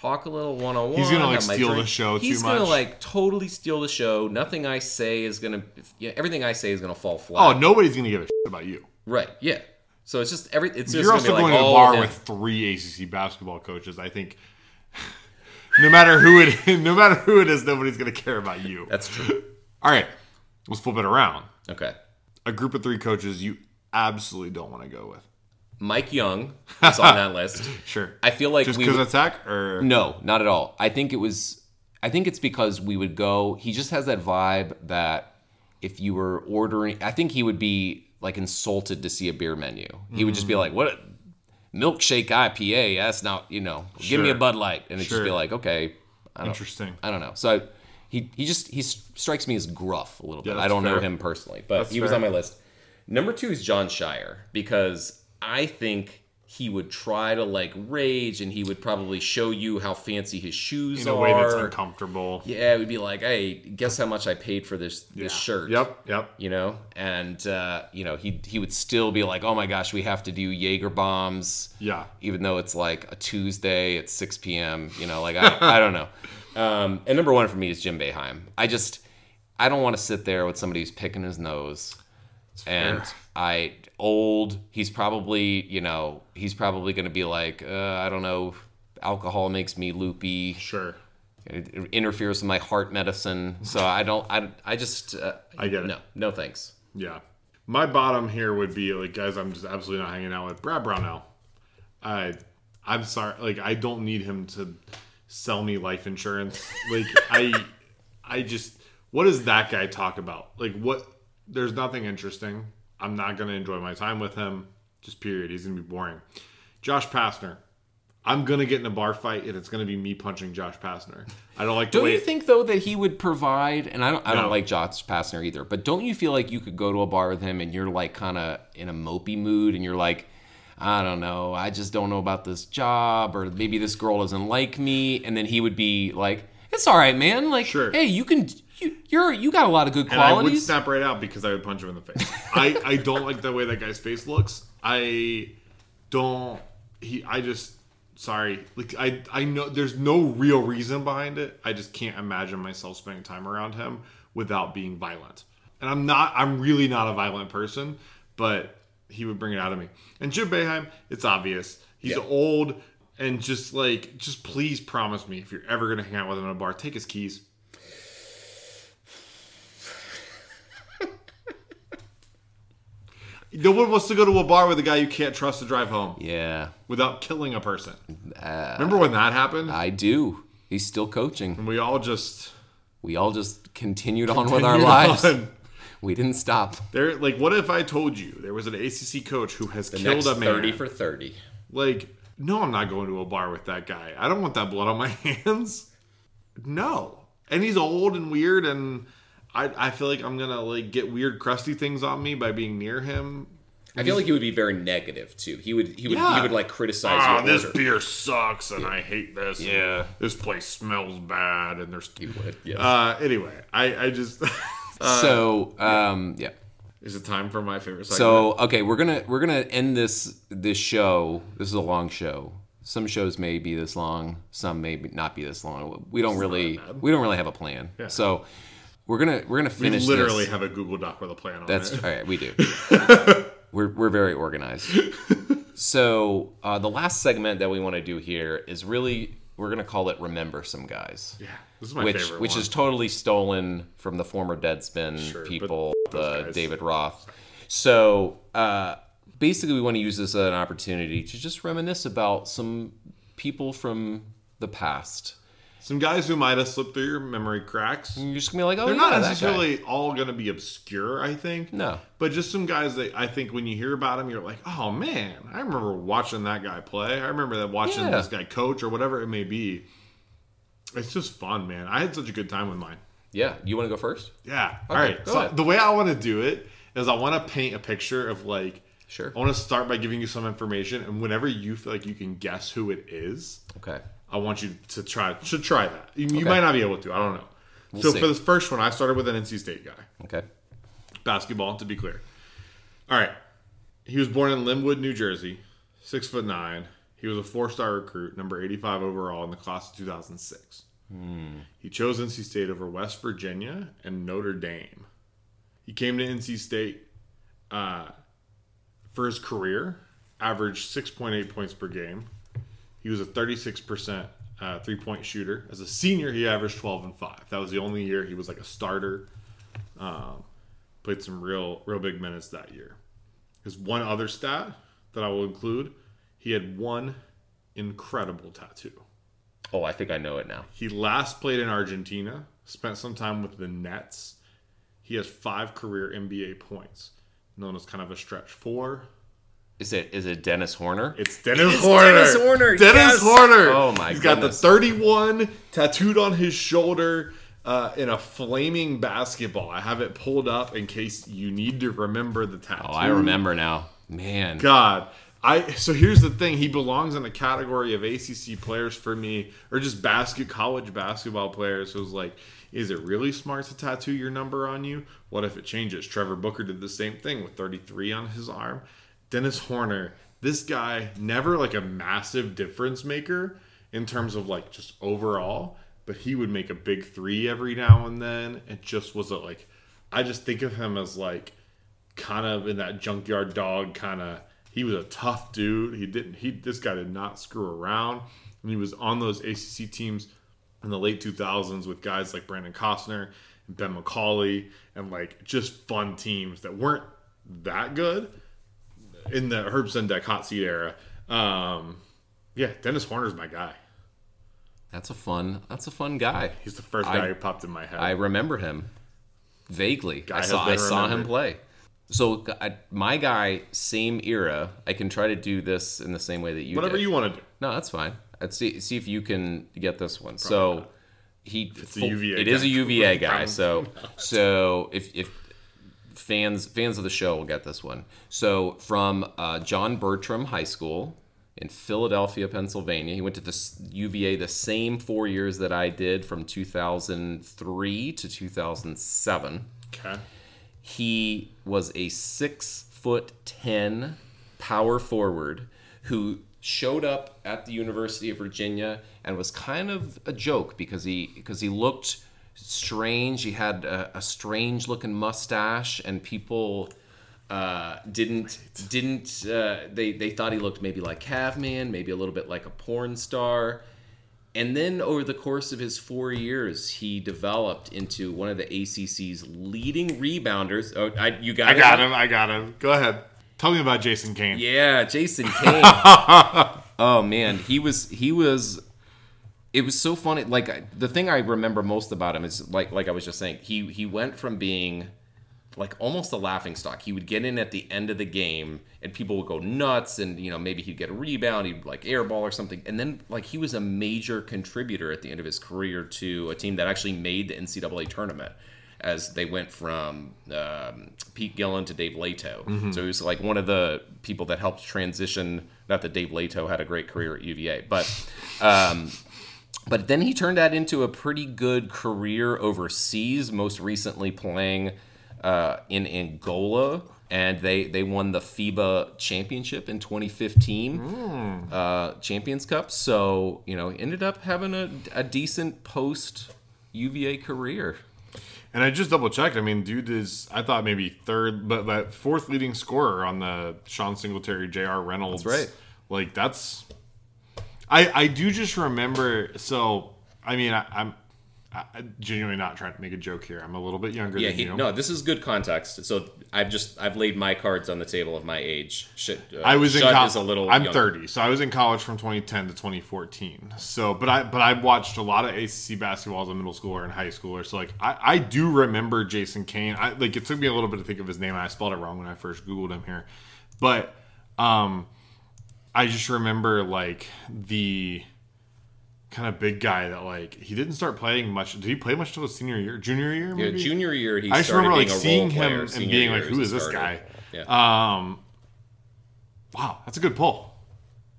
talk a little one on one. He's gonna, like, steal the show too much. He's gonna much. like totally steal the show. Nothing I say is gonna. Yeah, everything I say is gonna fall flat. Oh, nobody's gonna give a shit about you. right. Yeah. So it's just every. It's just You're also be like going to a oh, bar him. with three ACC basketball coaches. I think no matter who it, no matter who it is, nobody's gonna care about you. That's true. All right, let's flip it around. Okay. A group of three coaches you absolutely don't want to go with. Mike Young is on that list. Sure. I feel like Just because attack or No, not at all. I think it was. I think it's because we would go. He just has that vibe that if you were ordering, I think he would be like insulted to see a beer menu. He would just Mm. be like, "What milkshake IPA? That's not you know. Give me a Bud Light," and it'd just be like, "Okay." I don't, interesting. I don't know. So I, he he just he strikes me as gruff a little bit. Yeah, I don't know him personally, but That's he was fair. on my list. Number two is Jon Scheyer because I think he would try to like rage and he would probably show you how fancy his shoes In a are. way that's uncomfortable. yeah, it would be like, hey, guess how much I paid for this this shirt. Yep. Yep. You know, and uh, you know he he would still be like, oh my gosh, we have to do Jaeger bombs Yeah. even though it's like a Tuesday at 6 p.m. You know, like I, I don't know. Um, and number one for me is Jim Boeheim. I just I don't want to sit there with somebody who's picking his nose. And. I old. He's probably you know he's probably going to be like uh, I don't know. Alcohol makes me loopy. Sure. It interferes with my heart medicine. So I don't. I I just. Uh, I get it. No, no thanks. Yeah. My bottom here would be like guys I'm just absolutely not hanging out with. Brad Brownell. I I'm sorry like I don't need him to sell me life insurance. Like I I just what does that guy talk about? Like what there's nothing interesting. I'm not gonna enjoy my time with him. Just period. He's gonna be boring. Josh Pastner. I'm gonna get in a bar fight and it's gonna be me punching Josh Pastner. I don't like Don't you think though that he would provide? And I don't, I No. don't like Josh Pastner either. But don't you feel like you could go to a bar with him and you're like kind of in a mopey mood and you're like, I don't know, I just don't know about this job or maybe this girl doesn't like me, and then he would be like, It's all right, man. Like, Sure. hey, you can, you, you're, you got a lot of good qualities. And I would snap right out because I would punch him in the face. I, I don't like the way that guy's face looks. I don't he I just sorry. Like I I know there's no real reason behind it. I just can't imagine myself spending time around him without being violent. And I'm not I'm really not a violent person, but he would bring it out of me. And Jim Boeheim, it's obvious. He's Yeah. old and just like just please promise me if you're ever gonna hang out with him in a bar, take his keys. No one wants to go to a bar with a guy you can't trust to drive home yeah, without killing a person. uh, Remember when that happened? I do. He's still coaching. And we all just We all just continued on with our continued lives. on. We didn't stop. There, like, what if I told you there was an ACC coach who has killed Next a man? thirty for thirty. Like, no, I'm not going to a bar with that guy. I don't want that blood on my hands. No, and he's old and weird, and I, I feel like I'm gonna like get weird, crusty things on me by being near him. I feel like he would be very negative too. He would he would he would like criticize Ah, this order. beer sucks, and I hate this. Yeah. this place smells bad, and there's. He would, Yeah. Uh, anyway, I, I just. so um yeah. Is it time for my favorite segment? So okay, we're gonna we're gonna end this this show. This is a long show. Some shows may be this long. Some may be- not be this long. We don't really we don't really have a plan. So we're gonna we're gonna we finish. literally this. have a Google Doc with a plan on That's it. all right. We do. we're we're very organized. So uh, the last segment that we want to do here is really we're gonna call it "Remember Some Guys." Yeah, this is my which favorite which one. is totally stolen from the former Deadspin Sure, people, the guys. David Roth. So uh, basically, we want to use this as an opportunity to just reminisce about some people from the past. Some guys who might have slipped through your memory cracks. You're just gonna be like, oh, They're yeah, not necessarily all going to be obscure, I think. No. But just some guys that I think when you hear about them, you're like, oh man, I remember watching that guy play. I remember that watching Yeah. this guy coach or whatever it may be. It's just fun, man. I had such a good time with mine. Yeah, you want to go first? Yeah. All Okay, right. go So ahead. the way I want to do it is I want to paint a picture of like Sure. I want to start by giving you some information, and whenever you feel like you can guess who it is, Okay. I want you to try to try that. You, you might not be able to. I don't know. We'll so see. for this first one, I started with an NC State guy. okay. Basketball, to be clear. All right. He was born in Linwood, New Jersey, six foot nine. He was a four star recruit, number 85 overall in the class of 2006. He chose NC State over West Virginia and Notre Dame. He came to NC State uh, for his career, averaged 6.8 points per game. He was a 36% uh, three point shooter. As a senior, he averaged 12 and 5. That was the only year he was like a starter. Um, played some real, real big minutes that year. His one other stat that I will include he had one incredible tattoo. Oh, I think I know it now. He last played in Argentina, spent some time with the Nets. He has five career NBA points, known as kind of a stretch four. Is it is it Dennis Horner? It's Dennis It's Horner. Dennis Horner, Dennis yes. Horner. Oh, my god. He's got the 31 tattooed on his shoulder uh, in a flaming basketball. I have it pulled up in case you need to remember the tattoo. oh, I remember now. Man. God. I so here's the thing. He belongs in a category of ACC players for me, or just basket college basketball players. Who's like, is it really smart to tattoo your number on you? What if it changes? Trevor Booker did the same thing with 33 on his arm. Dennis Horner, this guy never like a massive difference maker in terms of like just overall, but he would make a big three every now and then. It just wasn't like I just think of him as like kind of in that junkyard dog kind of he was a tough dude. He didn't he this guy did not screw around. And he was on those acc teams in the late 2000s with guys like brandon costner and ben mccauley and like just fun teams that weren't that good in the herb Sendek hot seat era um yeah dennis horner's my guy That's a fun that's a fun guy. he's the first I- guy who popped in my head I remember him vaguely. I saw I saw him play. So I, my guy, same era. I can try to do this in the same way that you. whatever did. you want to do No, that's fine. Let's see see if you can get this one. so he It's a UVA guy. It is a guy. UVA guy. So so if if fans fans of the show will get this one. So from uh, John Bartram High School in Philadelphia, Pennsylvania. He went to the UVA the same four years that I did, from 2003 to 2007 okay he was a six foot ten power forward who showed up at the University of Virginia and was kind of a joke because he because he looked strange. He had a, a strange looking mustache, and people uh, didn't didn't uh, they they thought he looked maybe like Caveman, maybe a little bit like a porn star. And then over the course of his four years, he developed into one of the ACC's leading rebounders. Oh, I, you got i it? got him i got him go ahead tell me about jason cain Yeah, Jason Cain. oh man, he was he was. It was so funny. Like I- the thing I remember most about him is like like I was just saying. He he went from being like almost a laughing stock. He would get in at the end of the game and people would go nuts and you know maybe he'd get a rebound, he'd like airball or something. And then like he was a major contributor at the end of his career to a team that actually made the NCAA tournament as they went from um, Pete Gillen to Dave Leitao. So he was like one of the people that helped transition. Not that Dave Leitao had a great career at UVA, but um, but then he turned that into a pretty good career overseas. Most recently playing uh, in Angola, and they they won the FIBA championship in 2015, uh, Champions Cup. So you know, ended up having a, a decent post UVA career. And I just double checked. I mean, dude is I thought maybe third, but but fourth leading scorer on the Sean Singletary, J.R. Reynolds. That's right. Like that's. I I do just remember. So I mean, I, I'm. I, genuinely not trying to make a joke here. I'm a little bit younger Yeah, than he, you. no, this is good context. So I've just I've laid my cards on the table of my age. Shit, uh, I was in college. a little. I'm young. 30, so I was in college from 2010 to 2014. So, but I but I watched a lot of ACC basketball as a middle schooler and high schooler. So, like, I, I do remember Jason Cain. I like it took me a little bit to think of his name. and I spelled it wrong when I first googled him here, but um, I just remember like the kind of big guy that like he didn't start playing much. Did he play much till his senior year, junior year? Yeah, junior year he I just remember like seeing him and being like, "Who is this guy?" Yeah. Um, wow, that's a good pull.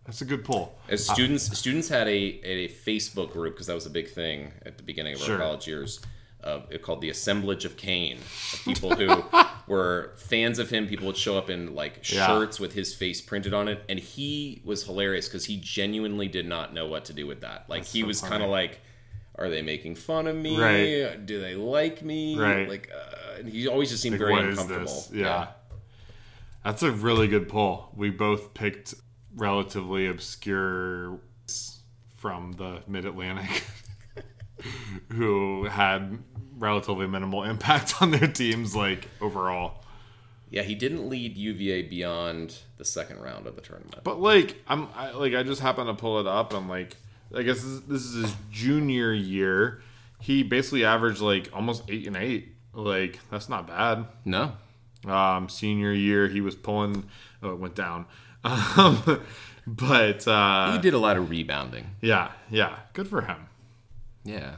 That's a good pull. As students, students had a a Facebook group because that was a big thing at the beginning of Sure. our college years. of it called the Assemblage of Cain. Of people who were fans of him. People would show up in like Yeah. shirts with his face printed on it, and he was hilarious because he genuinely did not know what to do with that. Like he so was kind of like. Are they making fun of me? Right. Do they like me? Right. Like, uh, and he always just seemed Like, very uncomfortable. this? Yeah. That's a really good poll. We both picked relatively obscure from the mid Atlantic who had relatively minimal impact on their teams, like overall. Yeah, he didn't lead UVA beyond the second round of the tournament. But like I'm I, like I just happened to pull it up and like I guess this, this is his junior year. He basically averaged like almost eight and eight. Like that's not bad. No, Um, senior year he was pulling. Oh, it went down. Um, but uh, he did a lot of rebounding. yeah, yeah, good for him. Yeah.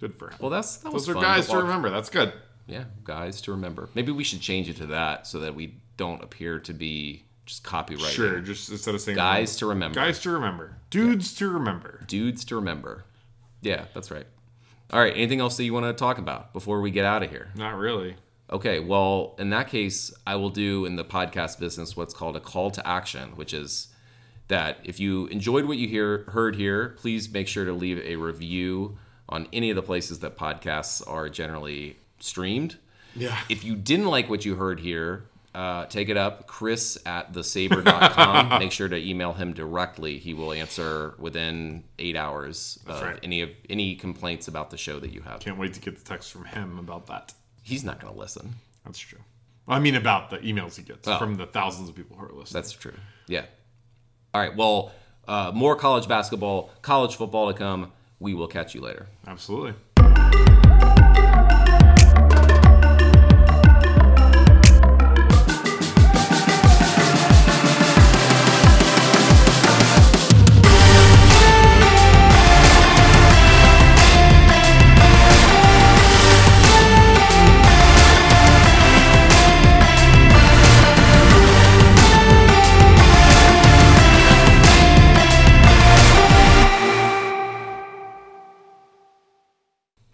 Good for him. Well, that's that was Those are fun guys to remember. That's good. Yeah, guys to remember. Maybe we should change it to that so that we don't appear to be just copyrighting. Sure, just instead of saying Guys to remember. guys to remember, dudes to remember. Dudes to remember. Yeah, that's right. All right. Anything else that you want to talk about before we get out of here? Not really. Okay, well, in that case, I will do in the podcast business what's called a call to action, which is that if you enjoyed what you hear heard here, please make sure to leave a review on any of the places that podcasts are generally streamed. Yeah. If you didn't like what you heard here, uh, take it up. Chris at thesaber.com. Make sure to email him directly. He will answer within eight hours of right. any of any complaints about the show that you have. Can't wait to get the text from him about that. He's not going to listen. That's true. I mean, about the emails he gets Oh. from the thousands of people who are listening. That's true. Yeah. All right. Well, uh, more college basketball, college football to come. We will catch you later. Absolutely.